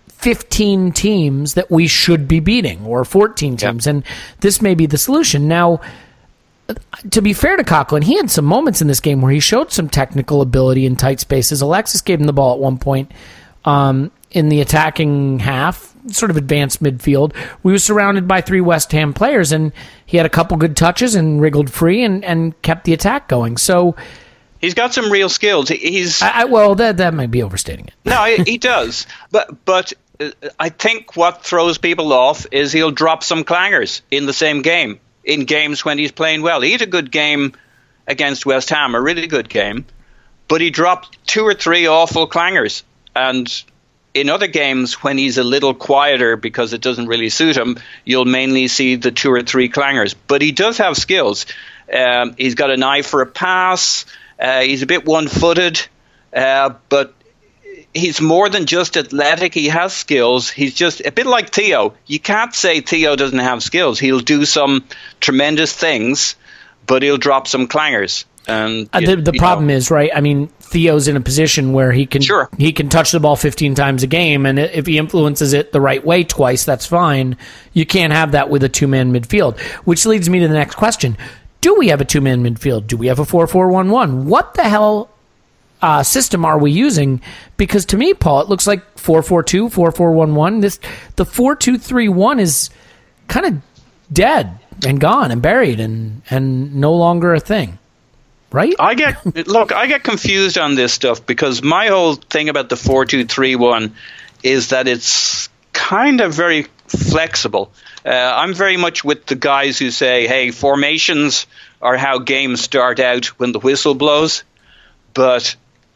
15 teams that we should be beating or 14 teams? And this may be the solution. Now to be fair to Coquelin, he had some moments in this game where he showed some technical ability in tight spaces. Alexis gave him the ball at one point. Um, in the attacking half, sort of advanced midfield. We were surrounded by three West Ham players, and he had a couple good touches and wriggled free and, and kept the attack going. So, He's got some real skills. He's I, I, well, that that might be overstating it. no, he, does, but but uh, I think what throws people off is he'll drop some clangers in the same game in games when he's playing well. He had a good game against West Ham, a really good game, but he dropped two or three awful clangers, and in other games when he's a little quieter because it doesn't really suit him, you'll mainly see the two or three clangers. But he does have skills. Um, he's got an eye for a pass. Uh, he's a bit one-footed, uh, but he's more than just athletic. He has skills. He's just a bit like Theo. You can't say Theo doesn't have skills. He'll do some tremendous things, but he'll drop some clangers. And Uh, the the problem is right. I mean, Theo's in a position where he can Sure. he can touch the ball 15 times a game, and if he influences it the right way twice, that's fine. You can't have that with a two man midfield, which leads me to the next question: Do we have a two man midfield? Do we have a four four one one? What the hell? Uh, system are we using? Because to me, Paul, it looks like 442, 4411. This the 4231 is kind of dead and gone and buried and and no longer a thing. Right? I get look. I get confused on this stuff because my whole thing about the four two three one is that it's kind of very flexible. Uh, I'm very much with the guys who say, "Hey, formations are how games start out when the whistle blows," but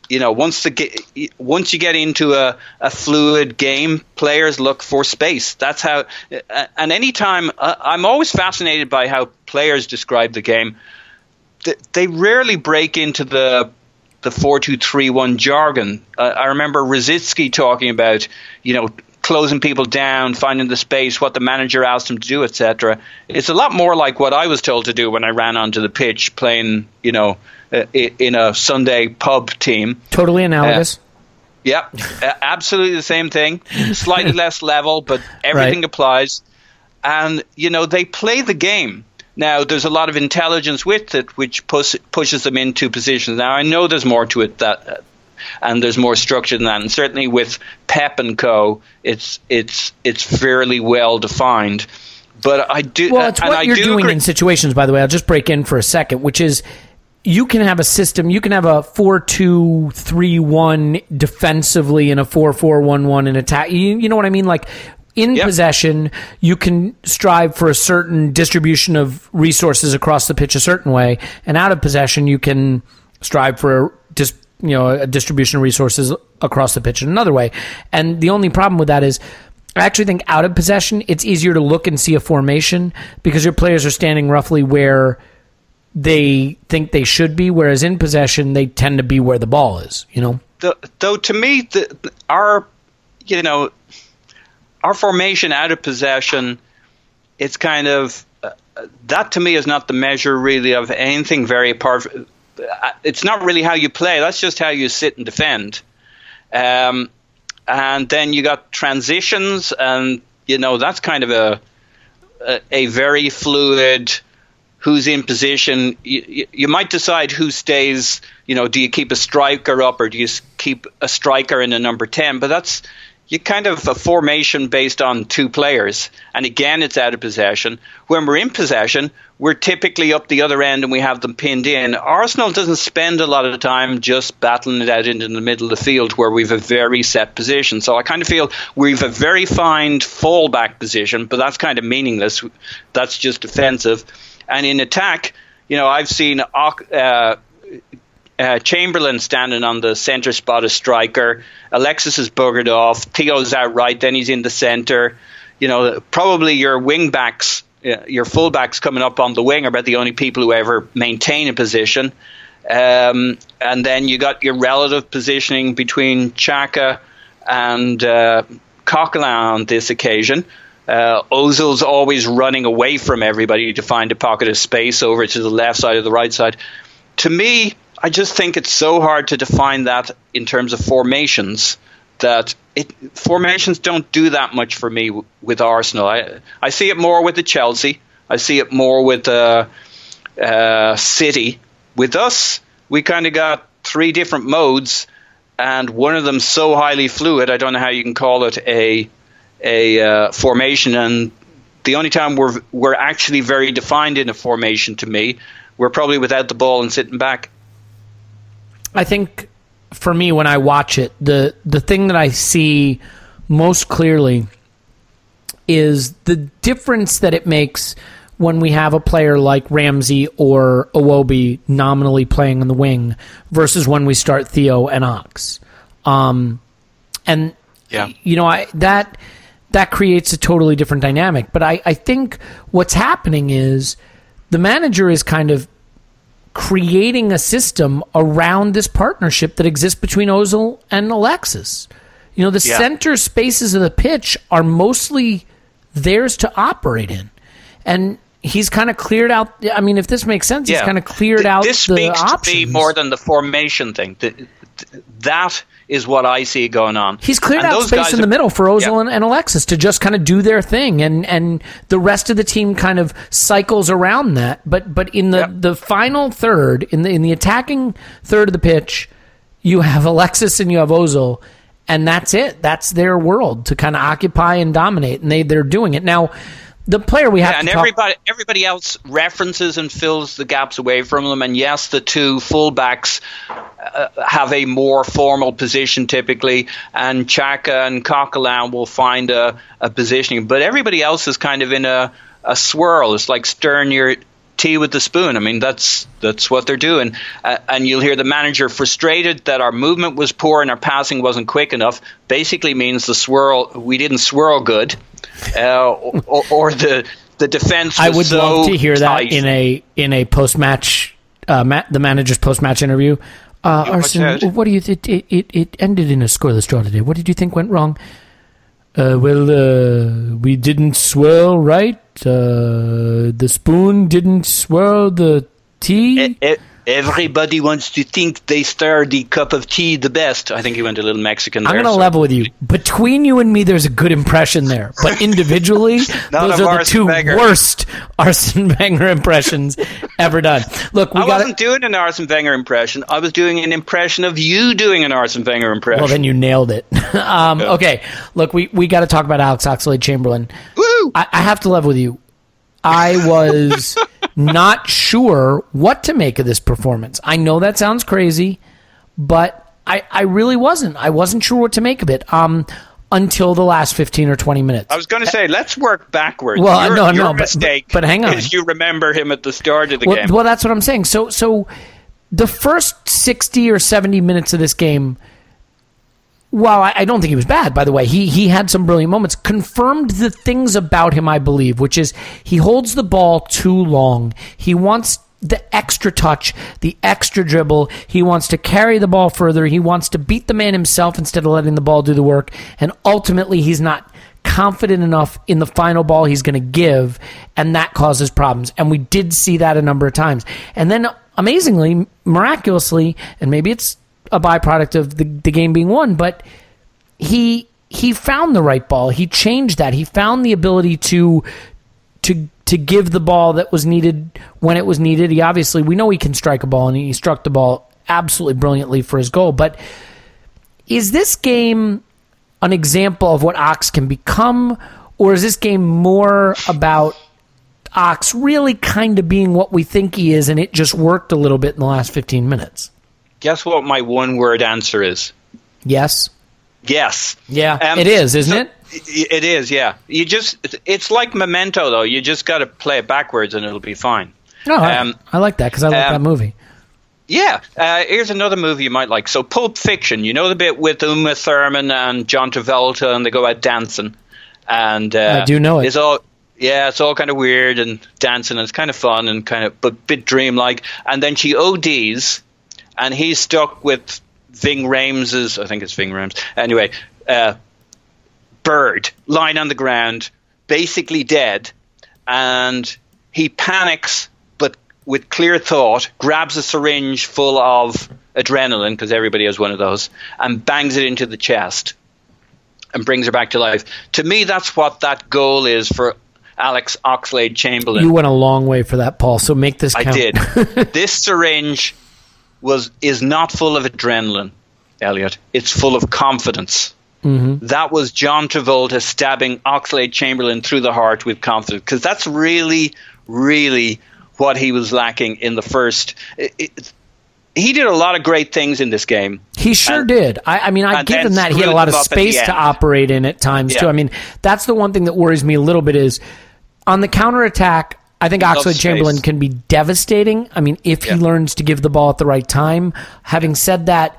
you know, once the once you get into a, a fluid game, players look for space. That's how. uh, And anytime, uh, I'm always fascinated by how players describe the game they rarely break into the the four two three one jargon. Uh, I remember Rosicky talking about you know closing people down, finding the space, what the manager asked him to do, etc. It's a lot more like what I was told to do when I ran onto the pitch playing, you know, uh, in a Sunday pub team. Totally analogous. Yeah, uh, absolutely the same thing. Slightly less level, but everything Right. applies. And you know they play the game. Now there's a lot of intelligence with it, which push, pushes them into positions. Now I know there's more to it that, uh, and there's more structure than that. And certainly with Pep and Co, it's it's it's fairly well defined. But I do. Well, it's and what I you're do doing agree- in situations, by the way. I'll just break in for a second, which is you can have a system, you can have a 4 2 3 1 defensively and a 4 4 1 1 in attack. You, you know what I mean? Like, in Yep. possession, you can strive for a certain distribution of resources across the pitch a certain way, and out of possession, you can strive for a dis, you know a distribution of resources across the pitch in another way. And the only problem with that is I actually think out of possession, it's easier to look and see a formation because your players are standing roughly where they think they should be, whereas in possession, they tend to be where the ball is, you know? Th- though to me, the, our you know our formation out of possession, it's kind of uh, that to me is not the measure really of anything very apart. uh, It's not really how you play. That's just how you sit and defend. Um, and then you got transitions, and you know that's kind of a a, a very fluid. Who's in position? You, you might decide who stays. You know, do you keep a striker up or do you keep a striker in a number ten? But that's you kind of a formation based on two players, and again, it's out of possession. When we're in possession, we're typically up the other end and we have them pinned in. Arsenal doesn't spend a lot of time just battling it out into the middle of the field where we've a very set position. So I kind of feel we've a very fine fallback position, but that's kind of meaningless. That's just defensive. And in attack, you know, I've seen. Uh, uh, Chamberlain standing on the centre spot as striker. Alexis is buggered off. Theo's out right. Then he's in the centre. You know, probably your wing backs, uh, your full backs coming up on the wing are about the only people who ever maintain a position. Um, and then you got your relative positioning between Xhaka and uh, Coquelin on this occasion. Uh, Ozil's always running away from everybody to find a pocket of space over to the left side or the right side. To me, I just think it's so hard to define that in terms of formations that it, formations don't do that much for me w- with Arsenal. I, I see it more with the Chelsea. I see it more with uh, uh, City. With us, we kind of got three different modes, and one of them so highly fluid. I don't know how you can call it a a uh, formation. And the only time we're we're actually very defined in a formation to me, we're probably without the ball and sitting back. I think for me when I watch it, the the thing that I see most clearly is the difference that it makes when we have a player like Ramsey or Iwobi nominally playing on the wing versus when we start Theo and Ox. Um, and Yeah. you know, I that that creates a totally different dynamic. But I, I think what's happening is the manager is kind of creating a system around this partnership that exists between Ozil and Alexis. You know, the Yeah. center spaces of the pitch are mostly theirs to operate in. And he's kind of cleared out I mean if this makes sense, he's kind of cleared Th- out This the speaks options. to me more than the formation thing. Th- th- That is what I see going on. He's cleared And out space in the have- middle for Ozil Yeah. and, and Alexis to just kind of do their thing, and and the rest of the team kind of cycles around that. But but in the, Yeah. the final third, in the in the attacking third of the pitch, you have Alexis and you have Ozil, and that's it. That's their world to kind of occupy and dominate, and they they're doing it now. The player we have Yeah, and to talk- everybody everybody else references and fills the gaps away from them. And yes, the two fullbacks uh, have a more formal position typically, and Xhaka and Coquelin will find a, a positioning. But everybody else is kind of in a, a swirl. It's like stirring your tea with the spoon. I mean, that's that's what they're doing. Uh, and you'll hear the manager frustrated that our movement was poor and our passing wasn't quick enough. Basically means the swirl we didn't swirl good, uh, or, or the the defense. I would so love to hear that in a in a post match, uh, ma- the manager's post match interview. Uh, Arsene, what do you? It, it it it ended in a scoreless draw today. What did you think went wrong? Uh, well, uh, we didn't swirl right. Uh, the spoon didn't swirl the tea. E- e- Everybody wants to think they stir the cup of tea the best. I think he went a little Mexican I'm going to so- level with you. Between you and me, there's a good impression there. But individually, those are the two Wenger. worst Arsene Wenger impressions ever done. Look, we I wasn't doing an Arsene Wenger impression. I was doing an impression of you doing an Arsene Wenger impression. Well, then you nailed it. um, Okay, look, we, we got to talk about Alex Oxlade Chamberlain. Woo! I, I have to level with you. I was not sure what to make of this performance. I know that sounds crazy, but I, I really wasn't. I wasn't sure what to make of it um, until the last 15 or 20 minutes. I was going to say, let's work backwards. Well, your, no, your no, but- mistake but- but hang on. is you remember him at the start of the well, game. well, that's what I'm saying. So, so the first 60 or 70 minutes of this game, well, I, I don't think he was bad, by the way. He, he had some brilliant moments, confirmed the things about him, I believe, which is he holds the ball too long. He wants the extra touch, the extra dribble. He wants to carry the ball further. He wants to beat the man himself instead of letting the ball do the work. And ultimately, he's not confident enough in the final ball he's going to give, and that causes problems. And we did see that a number of times. And then, amazingly, miraculously, and maybe it's a byproduct of the, the game being won, but he he found the right ball. He changed that. He found the ability to to to give the ball that was needed when it was needed. He obviously we know he can strike a ball and he struck the ball absolutely brilliantly for his goal, but is this game an example of what Ox can become or is this game more about Ox really kind of being what we think he is and it just worked a little bit in the last 15 minutes? Guess what my one word answer is? Yes. Yes. Yeah, Um, it is, isn't so- it? It is, yeah. You just it's like Memento though. You just got to play it backwards and it'll be fine. No, I, Um, I like that because I like um, that movie. Yeah, uh, here's another movie you might like. So Pulp Fiction, you know the bit with Uma Thurman and John Travolta, and they go out dancing, and uh, I do know it. It's all yeah, it's all kind of weird and dancing, and it's kind of fun and kind of but bit dreamlike. And then she ODs, and he's stuck with Ving Rhames's. I think it's Ving Rhames. Anyway, uh, bird lying on the ground, basically dead, and he panics, but with clear thought, grabs a syringe full of adrenaline because everybody has one of those, and bangs it into the chest, and brings her back to life. To me, that's what that goal is for Alex Oxlade Chamberlain. You went a long way for that, Paul. So make this I did. this syringe was is not full of adrenaline, Elliot. It's full of confidence. Mm-hmm. That was John Travolta stabbing Oxlade Chamberlain through the heart with confidence, because that's really, really what he was lacking in the first. It, it, he did a lot of great things in this game. He sure And- did. I, I mean, I give him that. He had a lot of them up at the space to operate in at times too. I mean, that's the one thing that worries me a little bit is on the counterattack. I think space. Chamberlain can be devastating. I mean, if Yeah. he learns to give the ball at the right time. Having said that,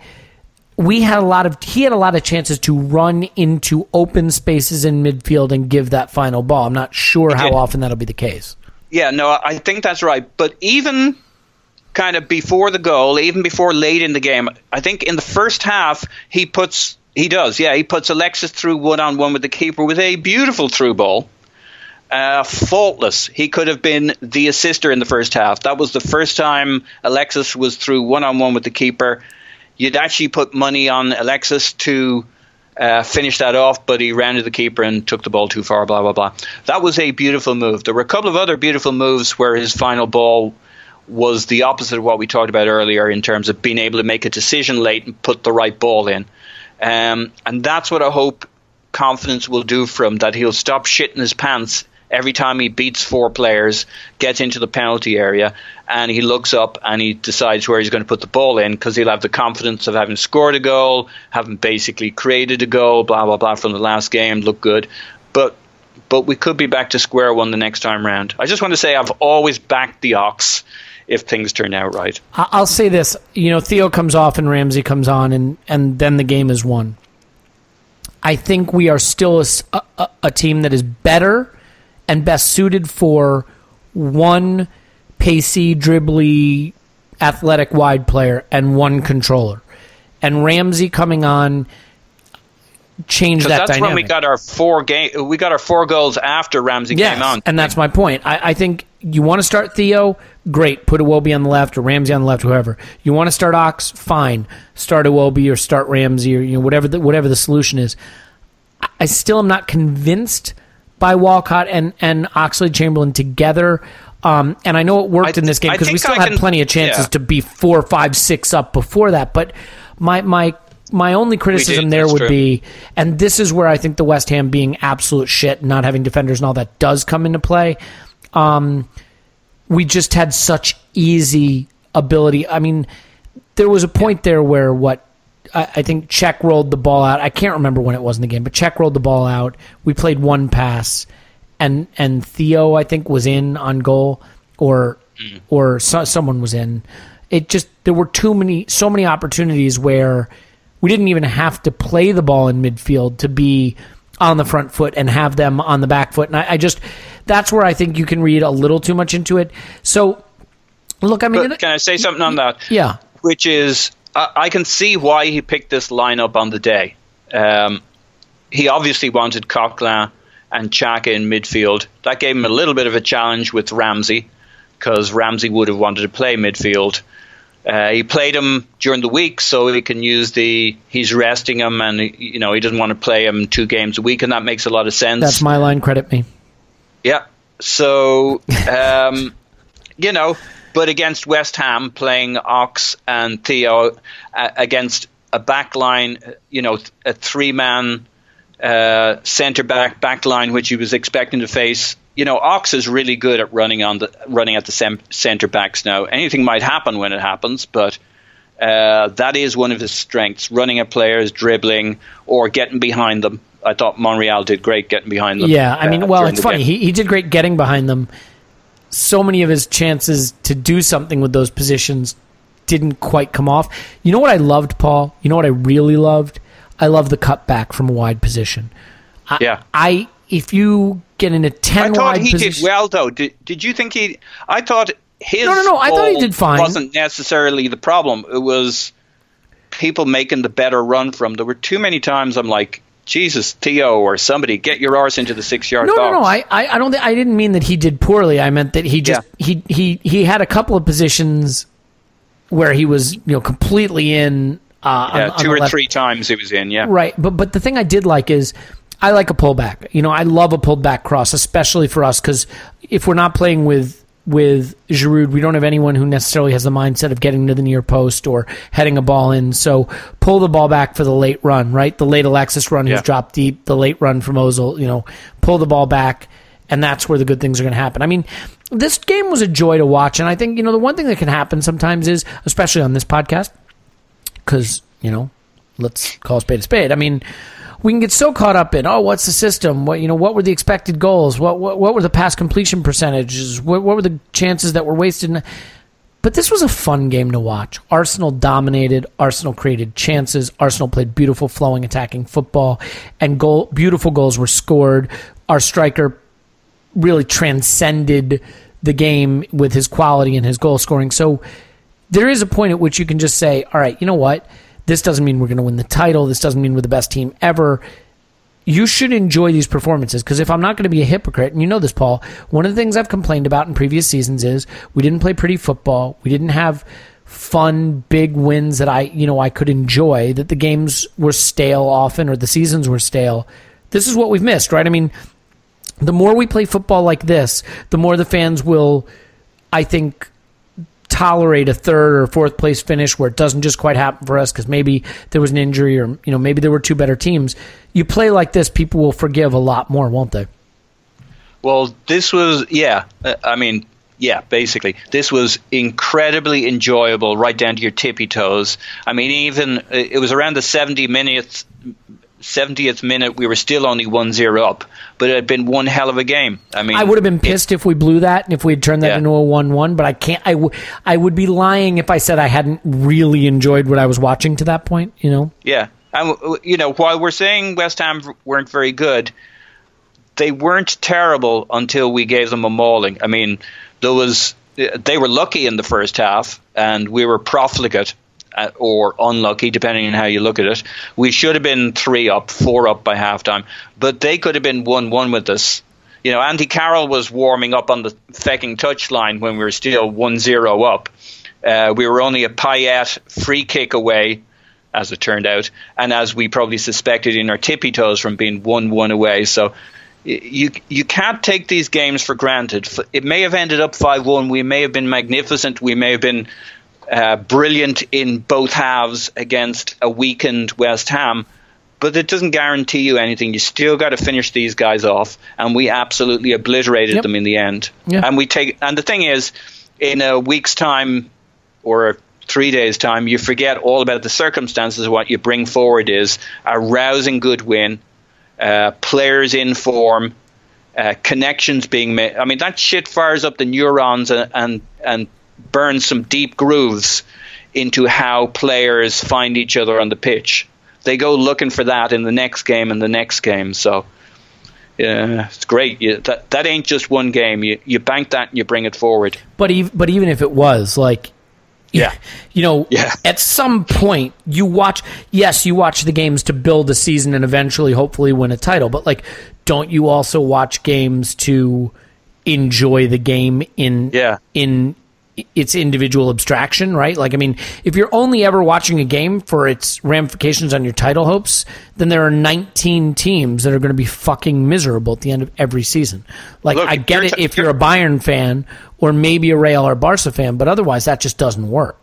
we had a lot of he had a lot of chances to run into open spaces in midfield and give that final ball. I'm not sure how did. often that'll be the case. Yeah, no, I think that's right. But even kind of before the goal, even before late in the game, I think in the first half he puts he does, yeah, he puts Alexis through one on one with the keeper with a beautiful through ball. Uh, faultless. He could have been the assister in the first half. That was the first time Alexis was through one on one with the keeper. You'd actually put money on Alexis to uh, finish that off, but he ran to the keeper and took the ball too far, blah, blah, blah. That was a beautiful move. There were a couple of other beautiful moves where his final ball was the opposite of what we talked about earlier in terms of being able to make a decision late and put the right ball in. Um, and that's what I hope confidence will do for him, that he'll stop shitting his pants every time he beats four players, gets into the penalty area, and he looks up and he decides where he's going to put the ball in because he'll have the confidence of having scored a goal, having basically created a goal, blah, blah, blah, from the last game, look good. But but we could be back to square one the next time round. I just want to say I've always backed the Ox if things turn out right. I'll say this: you know, Theo comes off and Ramsey comes on, and and then the game is won. I think we are still a team that is better and best suited for one pacey, dribbly, athletic wide player and one controller. And Ramsey coming on changed that that's dynamic. when we got our four game. We got our four goals after Ramsey Yes, came on. and that's my point. I, I think you want to start Theo, great. Put Iwobi on the left or Ramsey on the left, whoever. You want to start Ox, fine. Start Iwobi or start Ramsey or you know whatever the, whatever the solution is. I, I still am not convinced by Walcott and and Oxlade Chamberlain together. Um, and I know it worked in this game because we still I had can- plenty of chances yeah. to be four, five, six up before that. But my my my only criticism there would true. be, and this is where I think the West Ham being absolute shit, not having defenders and all that does come into play. Um, we just had such easy ability. I mean, there was a point there where what I, I think Cech rolled the ball out. I can't remember when it was in the game, but Cech rolled the ball out. We played one pass, and and Theo I think was in on goal, or mm-hmm. or so, someone was in. It just there were too many, so many opportunities where we didn't even have to play the ball in midfield to be on the front foot and have them on the back foot. And I, I just that's where I think you can read a little too much into it. So look, I mean, But can I say something on that? yeah, Which is, I, I can see why he picked this lineup on the day. Um, he obviously wanted Coquelin and Xhaka in midfield. That gave him a little bit of a challenge with Ramsey because Ramsey would have wanted to play midfield. Uh, he played him during the week, so he can use the. He's resting him, and you know he doesn't want to play him two games a week, and that makes a lot of sense. That's my line. Credit me. Yeah. So, um, you know, but against West Ham, playing Ox and Theo uh, against a back line, you know, a three man uh, centre back back line, which he was expecting to face. You know, Ox is really good at running on the running at the sem- centre backs now. Anything might happen when it happens, but uh, that is one of his strengths: running at players, dribbling, or getting behind them. I thought Monreal did great getting behind them. Yeah, I mean, uh, well, it's funny. game. He, he did great getting behind them. So many of his chances to do something with those positions didn't quite come off. You know what I loved, Paul? You know what I really loved? I love the cutback from a wide position. I, Yeah. I if you get in a I ten thought wide he position, did well, though. Did, did you think he? I thought his. No, no, no, I thought he did fine. Wasn't necessarily the problem. It was people making the better run from. There were too many times I'm like, Jesus, Theo or somebody, get your arse into the six yard No, box. no, no. I, I, I don't. Think, I didn't mean that he did poorly. I meant that he just he he he had a couple of positions where he was you know completely in. Uh, yeah, on- on two the or left- three times he was in. Yeah, Right, but but the thing I did like is I like a pullback. You know, I love a pulled back cross, especially for us because if we're not playing with with Giroud, we don't have anyone who necessarily has the mindset of getting to the near post or heading a ball in. So pull the ball back for the late run, right? The late Alexis run who's Yeah. dropped deep, the late run from Ozil. You know, pull the ball back. And that's where the good things are going to happen. I mean, this game was a joy to watch, and I think you know the one thing that can happen sometimes is, especially on this podcast, because you know let's call a spade a spade. I mean, we can get so caught up in oh, what's the system? What you know, what were the expected goals? What what, what were the pass completion percentages? What, what were the chances that were wasted? But this was a fun game to watch. Arsenal dominated. Arsenal created chances. Arsenal played beautiful, flowing, attacking football, and goal beautiful goals were scored. Our striker really transcended the game with his quality and his goal scoring. So there is a point at which you can just say, all right, you know what? This doesn't mean we're going to win the title. This doesn't mean we're the best team ever. You should enjoy these performances because if I'm not going to be a hypocrite, and you know this, Paul, one of the things I've complained about in previous seasons is we didn't play pretty football. We didn't have fun, big wins that I, you know, I could enjoy. That the games were stale often or the seasons were stale. This is what we've missed, right? I mean, the more we play football like this, the more the fans will, I think, tolerate a third or fourth place finish where it doesn't just quite happen for us because maybe there was an injury or you know maybe there were two better teams. You play like this, people will forgive a lot more, won't they? Well, this was yeah. uh, I mean, yeah. Basically, this was incredibly enjoyable, right down to your tippy toes. I mean, even uh, it was around the seventy minutes. 70th minute, we were still only 1 0 up, but it had been one hell of a game. I mean, I would have been pissed if we blew that and if we had turned that Yeah. into a one-one. But I can't. I, w- I would be lying if I said I hadn't really enjoyed what I was watching to that point. You know. Yeah, and you know, while we're saying West Ham weren't very good, they weren't terrible until we gave them a mauling. I mean, there was they were lucky in the first half, and we were profligate. Uh, or unlucky, depending on how you look at it. We should have been three up, four up by halftime, but they could have been one-one with us. You know, Andy Carroll was warming up on the fecking touchline when we were still 1-0 up. Uh, we were only a Payet free kick away as it turned out, and as we probably suspected in our tippy toes from being one one away. So you you can't take these games for granted. It may have ended up five one. We may have been magnificent. We may have been uh, brilliant in both halves against a weakened West Ham. But it doesn't guarantee you anything. You still got to finish these guys off, and we absolutely obliterated Yep. them in the end. Yeah. And we take. And the thing is, in a week's time, or three days' time, you forget all about the circumstances. What you bring forward is a rousing good win, uh, players in form, uh, connections being made. I mean, that shit fires up the neurons and and, and burns some deep grooves into how players find each other on the pitch. They go looking for that in the next game and the next game. So. Yeah, it's great. You, that that ain't just one game. You you bank that and you bring it forward. But even but even if it was like Yeah. you know Yeah. at some point you watch yes you watch the games to build a season and eventually hopefully win a title but like don't you also watch games to enjoy the game in Yeah. in its individual abstraction, right? Like, I mean, if you're only ever watching a game for its ramifications on your title hopes, then there are 19 teams that are going to be fucking miserable at the end of every season. Like, Look, I get it if you're a Bayern fan or maybe a Real or Barca fan, but otherwise that just doesn't work.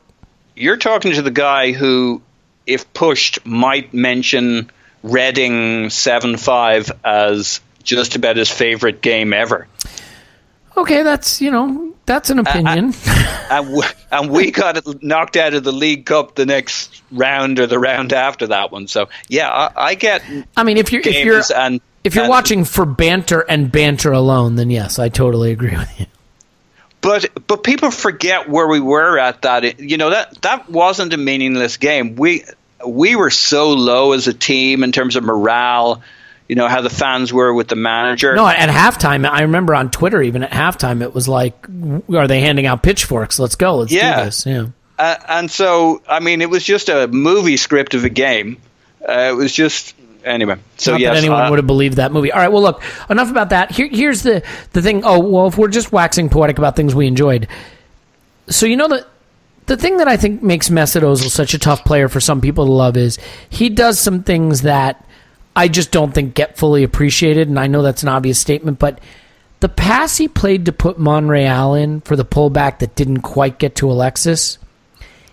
You're talking to the guy who, if pushed, might mention Reading 7 5 as just about his favorite game ever. Okay, that's, you know, that's an opinion. and, w- and we got knocked out of the League Cup the next round or the round after that one. So yeah, I, I get I mean, if you're if you're and if you're and- watching for banter and banter alone, then yes, I totally agree with you. But but people forget where we were at that. You know that that wasn't a meaningless game. We we were so low as a team in terms of morale. You know how the fans were with the manager. No, at halftime, I remember on Twitter, even at halftime, it was like, "Are they handing out pitchforks? Let's go, let's Yeah. do this." Yeah. Uh, and so I mean, it was just a movie script of a game. Uh, it was just anyway. So Not yes, that anyone uh, would have believed that movie. All right, well, look, enough about that. Here, here's the the thing. Oh, well, if we're just waxing poetic about things we enjoyed, so you know that the thing that I think makes Mesut Ozil such a tough player for some people to love is he does some things that I just don't think get fully appreciated, and I know that's an obvious statement, but the pass he played to put Monreal in for the pullback that didn't quite get to Alexis,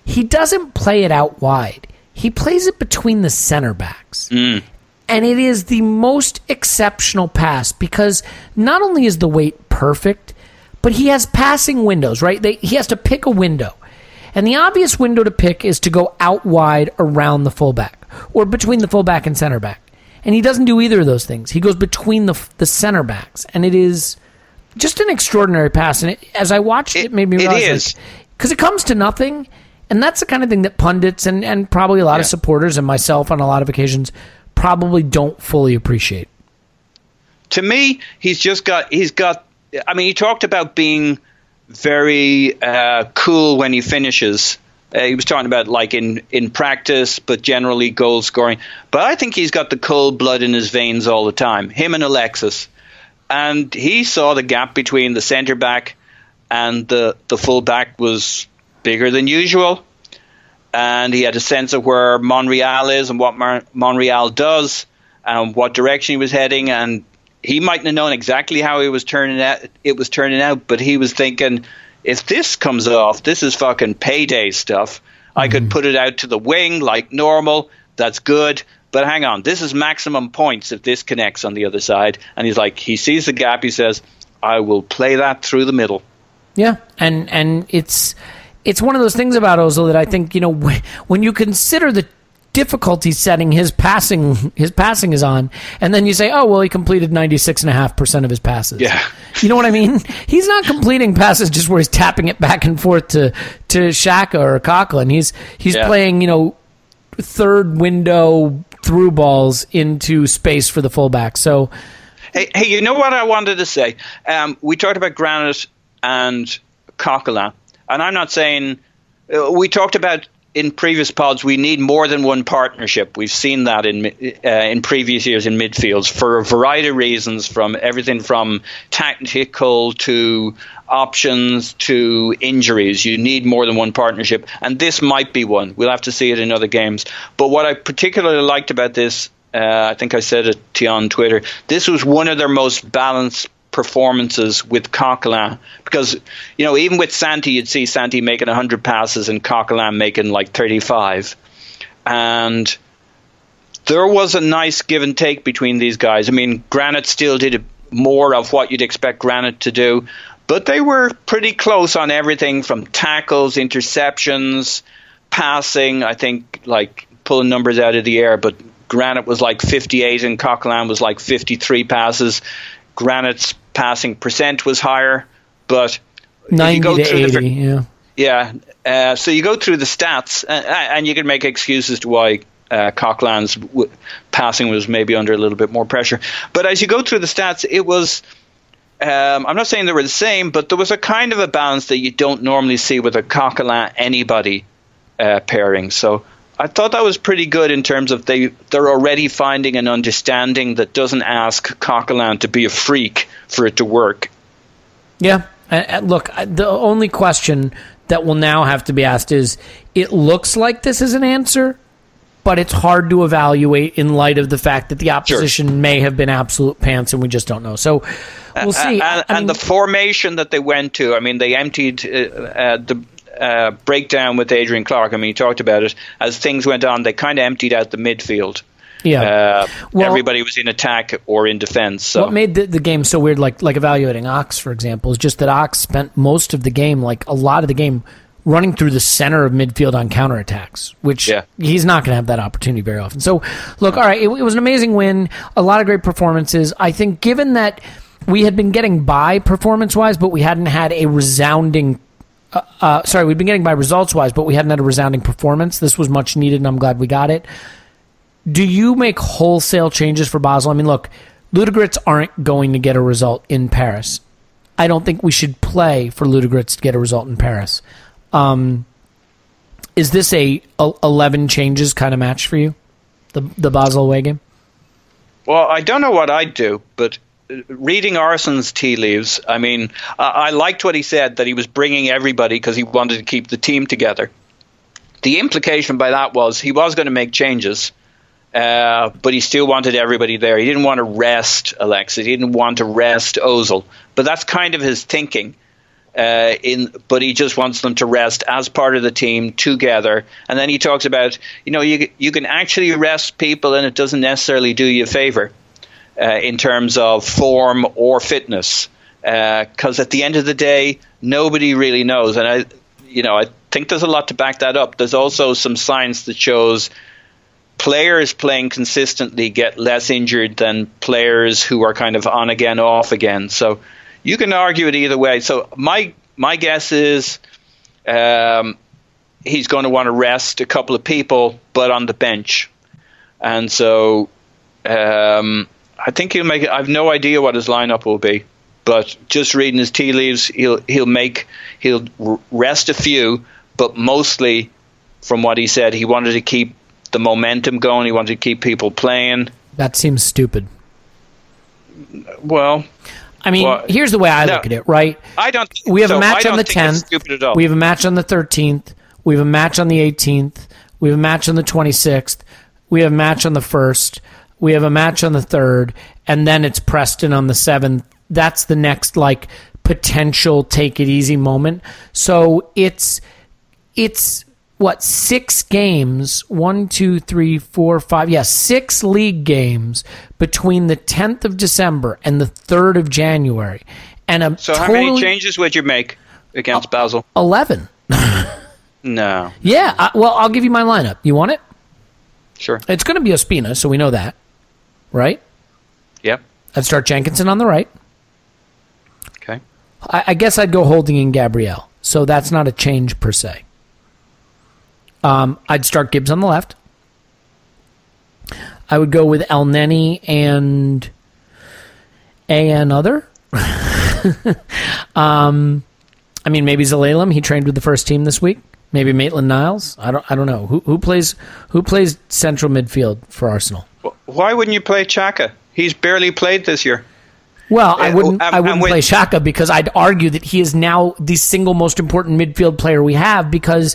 he doesn't play it out wide. He plays it between the center backs. Mm. And it is the most exceptional pass because not only is the weight perfect, but he has passing windows, right? They, he has to pick a window. And the obvious window to pick is to go out wide around the fullback or between the fullback and center back. And he doesn't do either of those things. He goes between the, the center backs. And it is just an extraordinary pass. And it, as I watched it, it, made me realize is. because it comes to nothing. And that's the kind of thing that pundits and, and probably a lot of supporters and myself on a lot of occasions probably don't fully appreciate. to me, he's just got he's got. I mean, he talked about being very uh, cool when he finishes. Uh, he was talking about like in in practice, but generally goal scoring. But I think he's got the cold blood in his veins all the time. Him and Alexis, and he saw the gap between the centre back and the the full back was bigger than usual. And he had a sense of where Monreal is and what Mar- Monreal does and what direction he was heading. And he mightn't have known exactly how he was turning out. It was turning out, but he was thinking, if this comes off, this is fucking payday stuff. I could mm-hmm. put it out to the wing like normal. That's good. But hang on, this is maximum points if this connects on the other side. And he's like, he sees the gap. He says, I will play that through the middle. Yeah, and and it's it's one of those things about Ozil that I think you know when, when you consider the difficulty setting his passing his passing is on, and then you say, oh well, he completed ninety six and a half percent of his passes. Yeah. you know what I mean. He's not completing passes just where he's tapping it back and forth to to Xhaka or Coquelin. He's he's Yeah. playing you know third window through balls into space for the fullback. So Hey, hey, you know what I wanted to say? Um, we talked about Granit and Coquelin, and I'm not saying uh, we talked about in previous pods we need more than one partnership. We've seen that in uh, in previous years in midfields for a variety of reasons, from everything from tactical to options to injuries. You need more than one partnership, and this might be one. We'll have to see it in other games. But what I particularly liked about this uh, I think I said it to you on Twitter. This was one of their most balanced performances with Coquelin because you know even with Santi, you'd see Santi making hundred passes and Coquelin making like thirty-five, and there was a nice give and take between these guys. I mean, Granit still did more of what you'd expect Granit to do, but they were pretty close on everything from tackles, interceptions, passing. I think like pulling numbers out of the air, but Granit was like 58 and Coquelin was like 53 passes. Granit's passing percent was higher, but if you ninety go to through the eighty. ver- yeah. yeah. Uh, so you go through the stats, uh, and you can make excuses to why uh, Coquelin's w- passing was maybe under a little bit more pressure. But as you go through the stats, it was. Um, I'm not saying they were the same, but there was a kind of a balance that you don't normally see with a Coquelin anybody uh, pairing. So I thought that was pretty good in terms of they they're already finding an understanding that doesn't ask Coquelin to be a freak for it to work. Yeah, And, and look, the only question that will now have to be asked is: It looks like this is an answer, but it's hard to evaluate in light of the fact that the opposition may have been absolute pants, and we just don't know. So we'll see. and, I and mean, the formation that they went to, I mean, they emptied uh, uh, the uh, breakdown with Adrian Clarke. I mean, he talked about it. As things went on, they kind of emptied out the midfield. Yeah. Uh, Well- everybody was in attack or in defense. So What made the, the game so weird, like like evaluating Ox, for example, is just that Ox spent most of the game, like a lot of the game, running through the center of midfield on counterattacks, which Yeah. he's not going to have that opportunity very often. So, look, all right, it, it was an amazing win, a lot of great performances. I think, given that we had been getting by performance wise, but we hadn't had a resounding. Uh, uh, sorry, we've been getting by results wise, but we hadn't had a resounding performance. This was much needed, and I'm glad we got it do you make wholesale changes for Basel? I mean, look, Ludogorets aren't going to get a result in Paris. I don't think we should play for Ludogorets to get a result in Paris. Um, is this a, a eleven changes kind of match for you, the the Basel away game? Well, I don't know what I'd do, but uh, reading Arsene's tea leaves, I mean, I, I liked what he said that he was bringing everybody because he wanted to keep the team together. The implication by that was he was going to make changes, uh, but he still wanted everybody there. He didn't want to rest Alexis. He didn't want to rest Ozil. But that's kind of his thinking. Uh, in, but he just wants them to rest as part of the team together. And then he talks about, you know, you you can actually rest people, and it doesn't necessarily do you a favor uh, in terms of form or fitness. Because at the end of the day, nobody really knows. And I, you know, I think there's a lot to back that up. There's also some science that shows players playing consistently get less injured than players who are kind of on again, off again. So you can argue it either way. So my my guess is um, he's going to want to rest a couple of people, but on the bench, and so um, I think he'll make. I've no idea what his lineup will be, but just reading his tea leaves, he'll he'll make he'll rest a few, but mostly from what he said, he wanted to keep the momentum going. He wanted to keep people playing. That seems stupid. Well, I mean, Well, here's the way I no. look at it. Right, I don't. Think we have so. a match on the 10th. Stupid at all. We have a match on the 13th. We have a match on the 18th. We have a match on the 26th. We have a match on the 1st. We have a match on the 3rd. And then it's Preston on the 7th. That's the next, like, potential take it easy moment. So it's, it's, what, six games? One, two, three, four, five. Yeah, six league games between the 10th of December and the 3rd of January. And a so how many changes would you make against Basel? 11. No, Yeah, I, well, I'll give you my lineup. You want it? sure. It's going to be Ospina, so we know that, right? Yep. I'd start Jenkinson on the right. Okay. I, I guess I'd go Holding in Gabriel, so that's not a change per se. Um, I'd start Gibbs on the left. I would go with Elneny and a another. um, I mean, maybe Zelalem. He trained with the first team this week. Maybe Maitland Niles. I don't. I don't know who who plays who plays central midfield for Arsenal. Why wouldn't you play Xhaka? He's barely played this year. Well, I Uh, wouldn't. I wouldn't play Xhaka because I'd argue that he is now the single most important midfield player we have because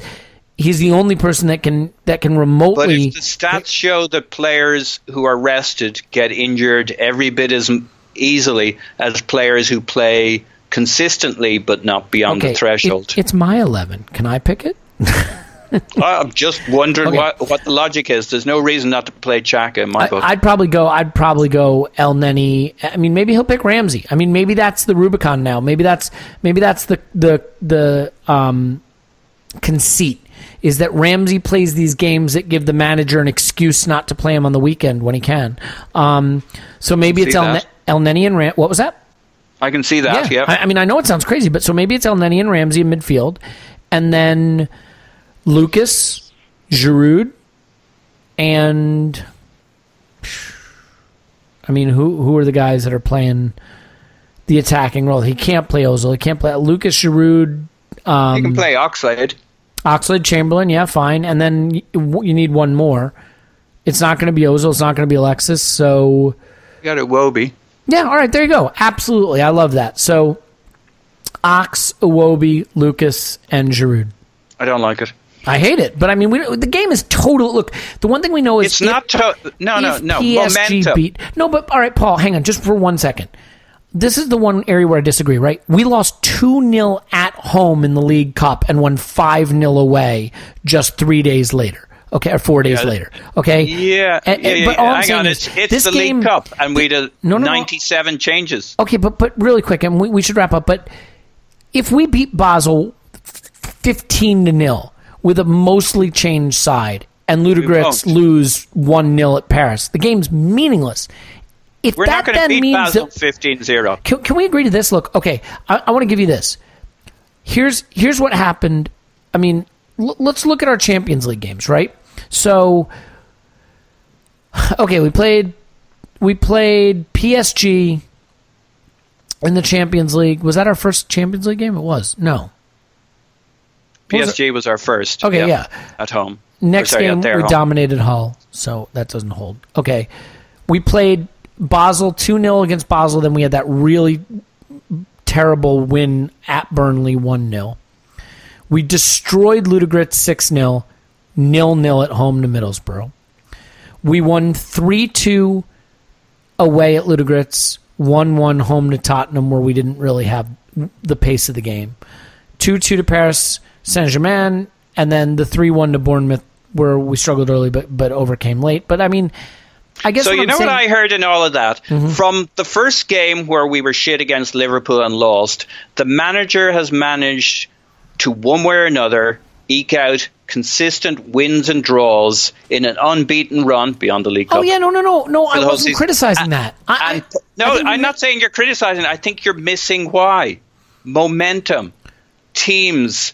he's the only person that can that can But remotely. if the stats show that players who are rested get injured every bit as easily as players who play consistently but not beyond okay, the threshold. it- it's my eleven. Can I pick it? I'm just wondering Okay. what, what the logic is. There's no reason not to play Xhaka in my book. I, I'd probably go. I'd probably go Elneny. I mean, maybe he'll pick Ramsey. I mean, maybe that's the Rubicon now. Maybe that's maybe that's the the the um, conceit is that Ramsey plays these games that give the manager an excuse not to play him on the weekend when he can. Um, so maybe it's El, that. Elneny and Ram. What was that? I can see that. Yeah. I, I mean, I know it sounds crazy, but so maybe it's Elneny and Ramsey in midfield, and then Lucas, Giroud, and I mean, who who are the guys that are playing the attacking role? He can't play Ozil. He can't play Lucas Giroud. Um, you can play Oxlade. Oxlade Chamberlain, yeah, fine. And then you, need one more. It's not going to be Ozil. It's not going to be Alexis. So You got it, Wobie. yeah, all right, there you go. Absolutely, I love that. So, Ox, Iwobi, Lucas, and Giroud. I don't like it. I hate it, but I mean, we, the game is total. Look, the one thing we know is It's if- not to- no, no, no, PSG momentum. beat no, but all right, Paul, hang on, just for one second. This is the one area where I disagree. Right, we lost two 0 at home in the League Cup and won five 0 away just three days later. Okay, or four days Yeah. later. Okay, Yeah, And- yeah, yeah, but all I'm hang saying on. is It's, it's this the game- League Cup, and we did No, no, no. 97 changes. Okay, but but really quick, and we, we should wrap up. But if we beat Basel fifteen to nil with a mostly changed side, and Ludogorets won't. lose one 0 at Paris, the game's meaningless. If We're that not going to then beat means Basel that 15-0. can, can we agree to this? Look, okay, I, I want to give you this. Here's here's what happened. I mean, l- let's look at our Champions League games, right? So, okay, we played we played PSG in the Champions League. Was that our first Champions League game? It was. No. Was PSG was our first. Okay, yeah. At home. Next sorry, game we home. dominated Hull, so that doesn't hold. Okay, we played Basel two 0 against Basel. Then we had that really terrible win at Burnley one 0 We destroyed Ludogorets six 0 nil nil at home to Middlesbrough. We won three two away at Ludogorets, one one home to Tottenham, where we didn't really have the pace of the game. Two two to Paris Saint Germain, and then the three one to Bournemouth, where we struggled early but but overcame late. But I mean, I guess So you I'm know saying, Mm-hmm. what I heard in all of that? From the first game where we were shit against Liverpool and lost, the manager has managed to one way or another eke out consistent wins and draws in an unbeaten run beyond the League Cup. Oh yeah, no, no, no, no. I wasn't season. criticizing And- that. I, And I- no, I i'm you- not saying you're criticizing. I think you're missing why. Momentum, teams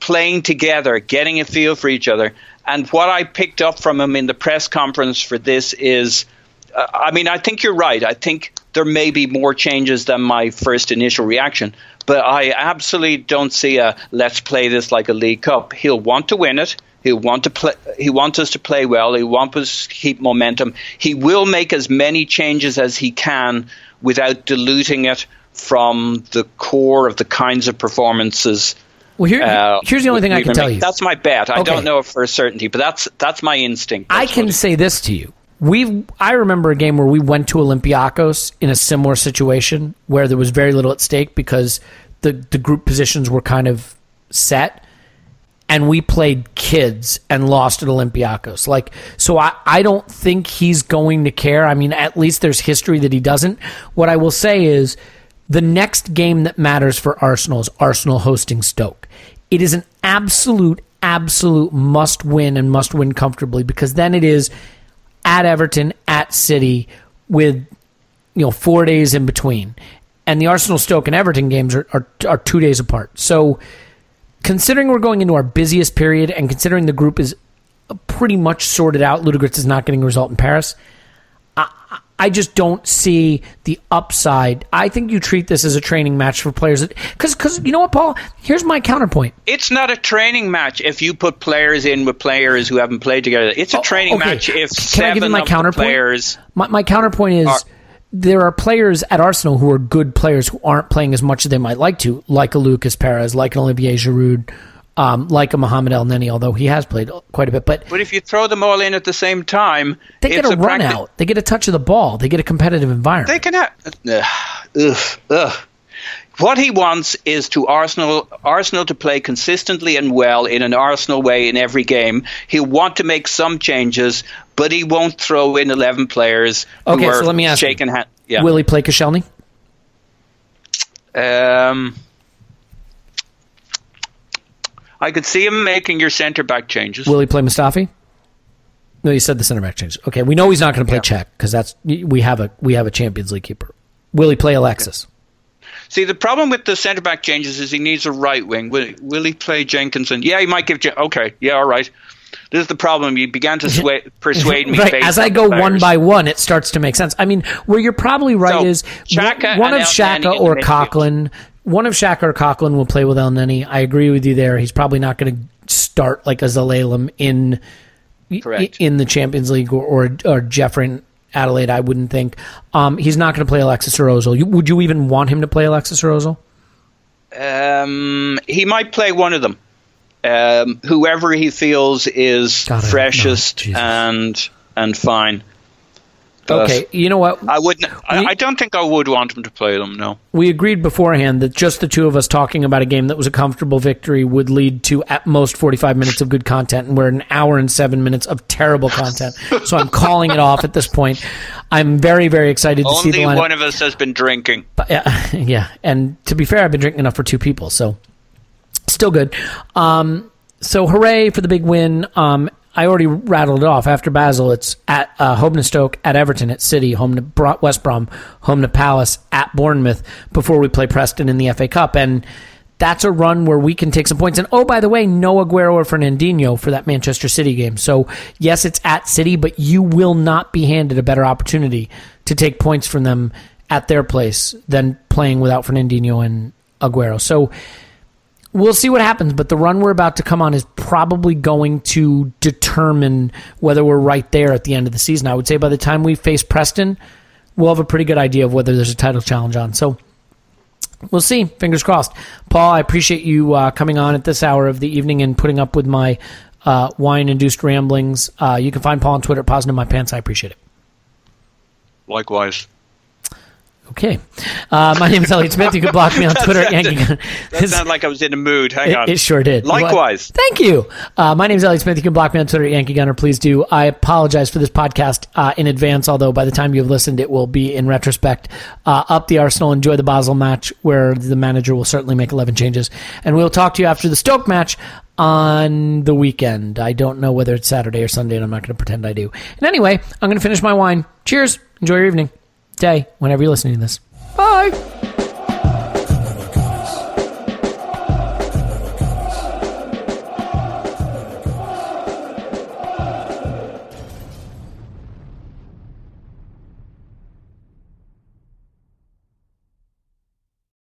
playing together, getting a feel for each other. And what I picked up from him in the press conference for this is uh, I mean, I think you're right. I think there may be more changes than my first initial reaction, but I absolutely don't see a let's play this like a League Cup. He'll want to win it. He'll want to play. He wants us to play well. He wants us to keep momentum. He will make as many changes as he can without diluting it from the core of the kinds of performances. Well, here, uh, here's the only thing I can tell you. That's my bet. I Okay. don't know for certainty, but that's that's my instinct. I can say this to you. We I remember a game where we went to Olympiacos in a similar situation where there was very little at stake because the the group positions were kind of set and we played kids and lost at Olympiacos. Like so I I don't think he's going to care. I mean at least there's history that he doesn't. What I will say is the next game that matters for Arsenal is Arsenal hosting Stoke. It is an absolute, absolute must win and must win comfortably because then it is at Everton, at City, with you know four days in between, and the Arsenal, Stoke, and Everton games are are, are two days apart. So, considering we're going into our busiest period, and considering the group is pretty much sorted out, Ludogorets is not getting a result in Paris. I, just don't see the upside. I think you treat this as a training match for players. Because, because you know what, Paul? Here's my counterpoint. It's not a training match if you put players in with players who haven't played together. It's a Oh, training okay. match if Can I give you seven my of counterpoint? players. My, my counterpoint is Are- there are players at Arsenal who are good players who aren't playing as much as they might like to, like a Lucas Perez, like an Olivier Giroud, um, like a Mohamed Elneny, although he has played quite a bit. But But if you throw them all in at the same time, they get it's a, run out. They get a touch of the ball. They get a competitive environment. They can have. Ugh, ugh, ugh. What he wants is to Arsenal Arsenal to play consistently and well in an Arsenal way in every game. He'll want to make some changes, but he won't throw in eleven players Okay, so let me ask shaking hand. Yeah. Will he play Koscielny? Um, I could see him making your centre back changes. Will he play Mustafi? No, you said the center back changes. Okay, we know he's not going to play Cech because that's we have a we have a Champions League keeper. Will he play Alexis? See, the problem with the centre back changes is he needs a right wing. Will, will he play Jenkinson? Yeah, he might give. Jen- okay, yeah, all right. This is the problem. You began to sway, persuade me. right. As I go the one by one, it starts to make sense. I mean, where you're probably right So, is one of Xhaka or. Coquelin. One of Xhaka or Coquelin will play with Elneny. I agree with you there. He's probably not going to start like a Zelalem in Correct. in the Champions League or or, or Jeff Reine-Adelaide. I wouldn't think. Um, he's not going to play Alexis or Ozil. You, would you even want him to play Alexis or Ozil? Um, he might play one of them. Um, whoever he feels is God, I hope not. freshest Jesus. and and fine. But Okay, you know what? I wouldn't. I, We- I don't think I would want him to play them. No. we agreed beforehand that just the two of us talking about a game that was a comfortable victory would lead to at most 45 minutes of good content and we're an hour and seven minutes of terrible content so i'm calling it off at this point i'm very very excited to see Only the lineup one of us has been drinking. But, yeah, yeah and to be fair i've been drinking enough for two people so still good um, so hooray for the big win um, I already rattled it off. After Basel, it's at uh, home to Stoke, at Everton, at City, home to Bro- West Brom, home to Palace, at Bournemouth before we play Preston in the FA Cup. And that's a run where we can take some points. And oh, by the way, no Aguero or Fernandinho for that Manchester City game. So yes, it's at City, but you will not be handed a better opportunity to take points from them at their place than playing without Fernandinho and Aguero. So we'll see what happens, but the run we're about to come on is probably going to determine whether we're right there at the end of the season. I would say by the time we face Preston, we'll have a pretty good idea of whether there's a title challenge on. So we'll see. Fingers crossed. Paul, I appreciate you uh, coming on at this hour of the evening and putting up with my uh, wine induced ramblings. Uh, you can find Paul on Twitter at Poznan In My Pants. I appreciate it. Likewise. Okay. Uh, my name is Elliot Smith. You can block me on Twitter at Yankee Gun. That sounded like I was in a mood. Hang on. It, it sure did. Likewise. Well, thank you. Uh, my name is Elliot Smith. You can block me on Twitter at Yankee Gunner. Please do. I apologize for this podcast uh, in advance, although by the time you've listened, it will be in retrospect. Uh, up the Arsenal. Enjoy the Basel match, where the manager will certainly make 11 changes. And we'll talk to you after the Stoke match on the weekend. I don't know whether it's Saturday or Sunday, and I'm not going to pretend I do. And anyway, I'm going to finish my wine. Cheers. Enjoy your evening, day whenever you're listening to this. Bye.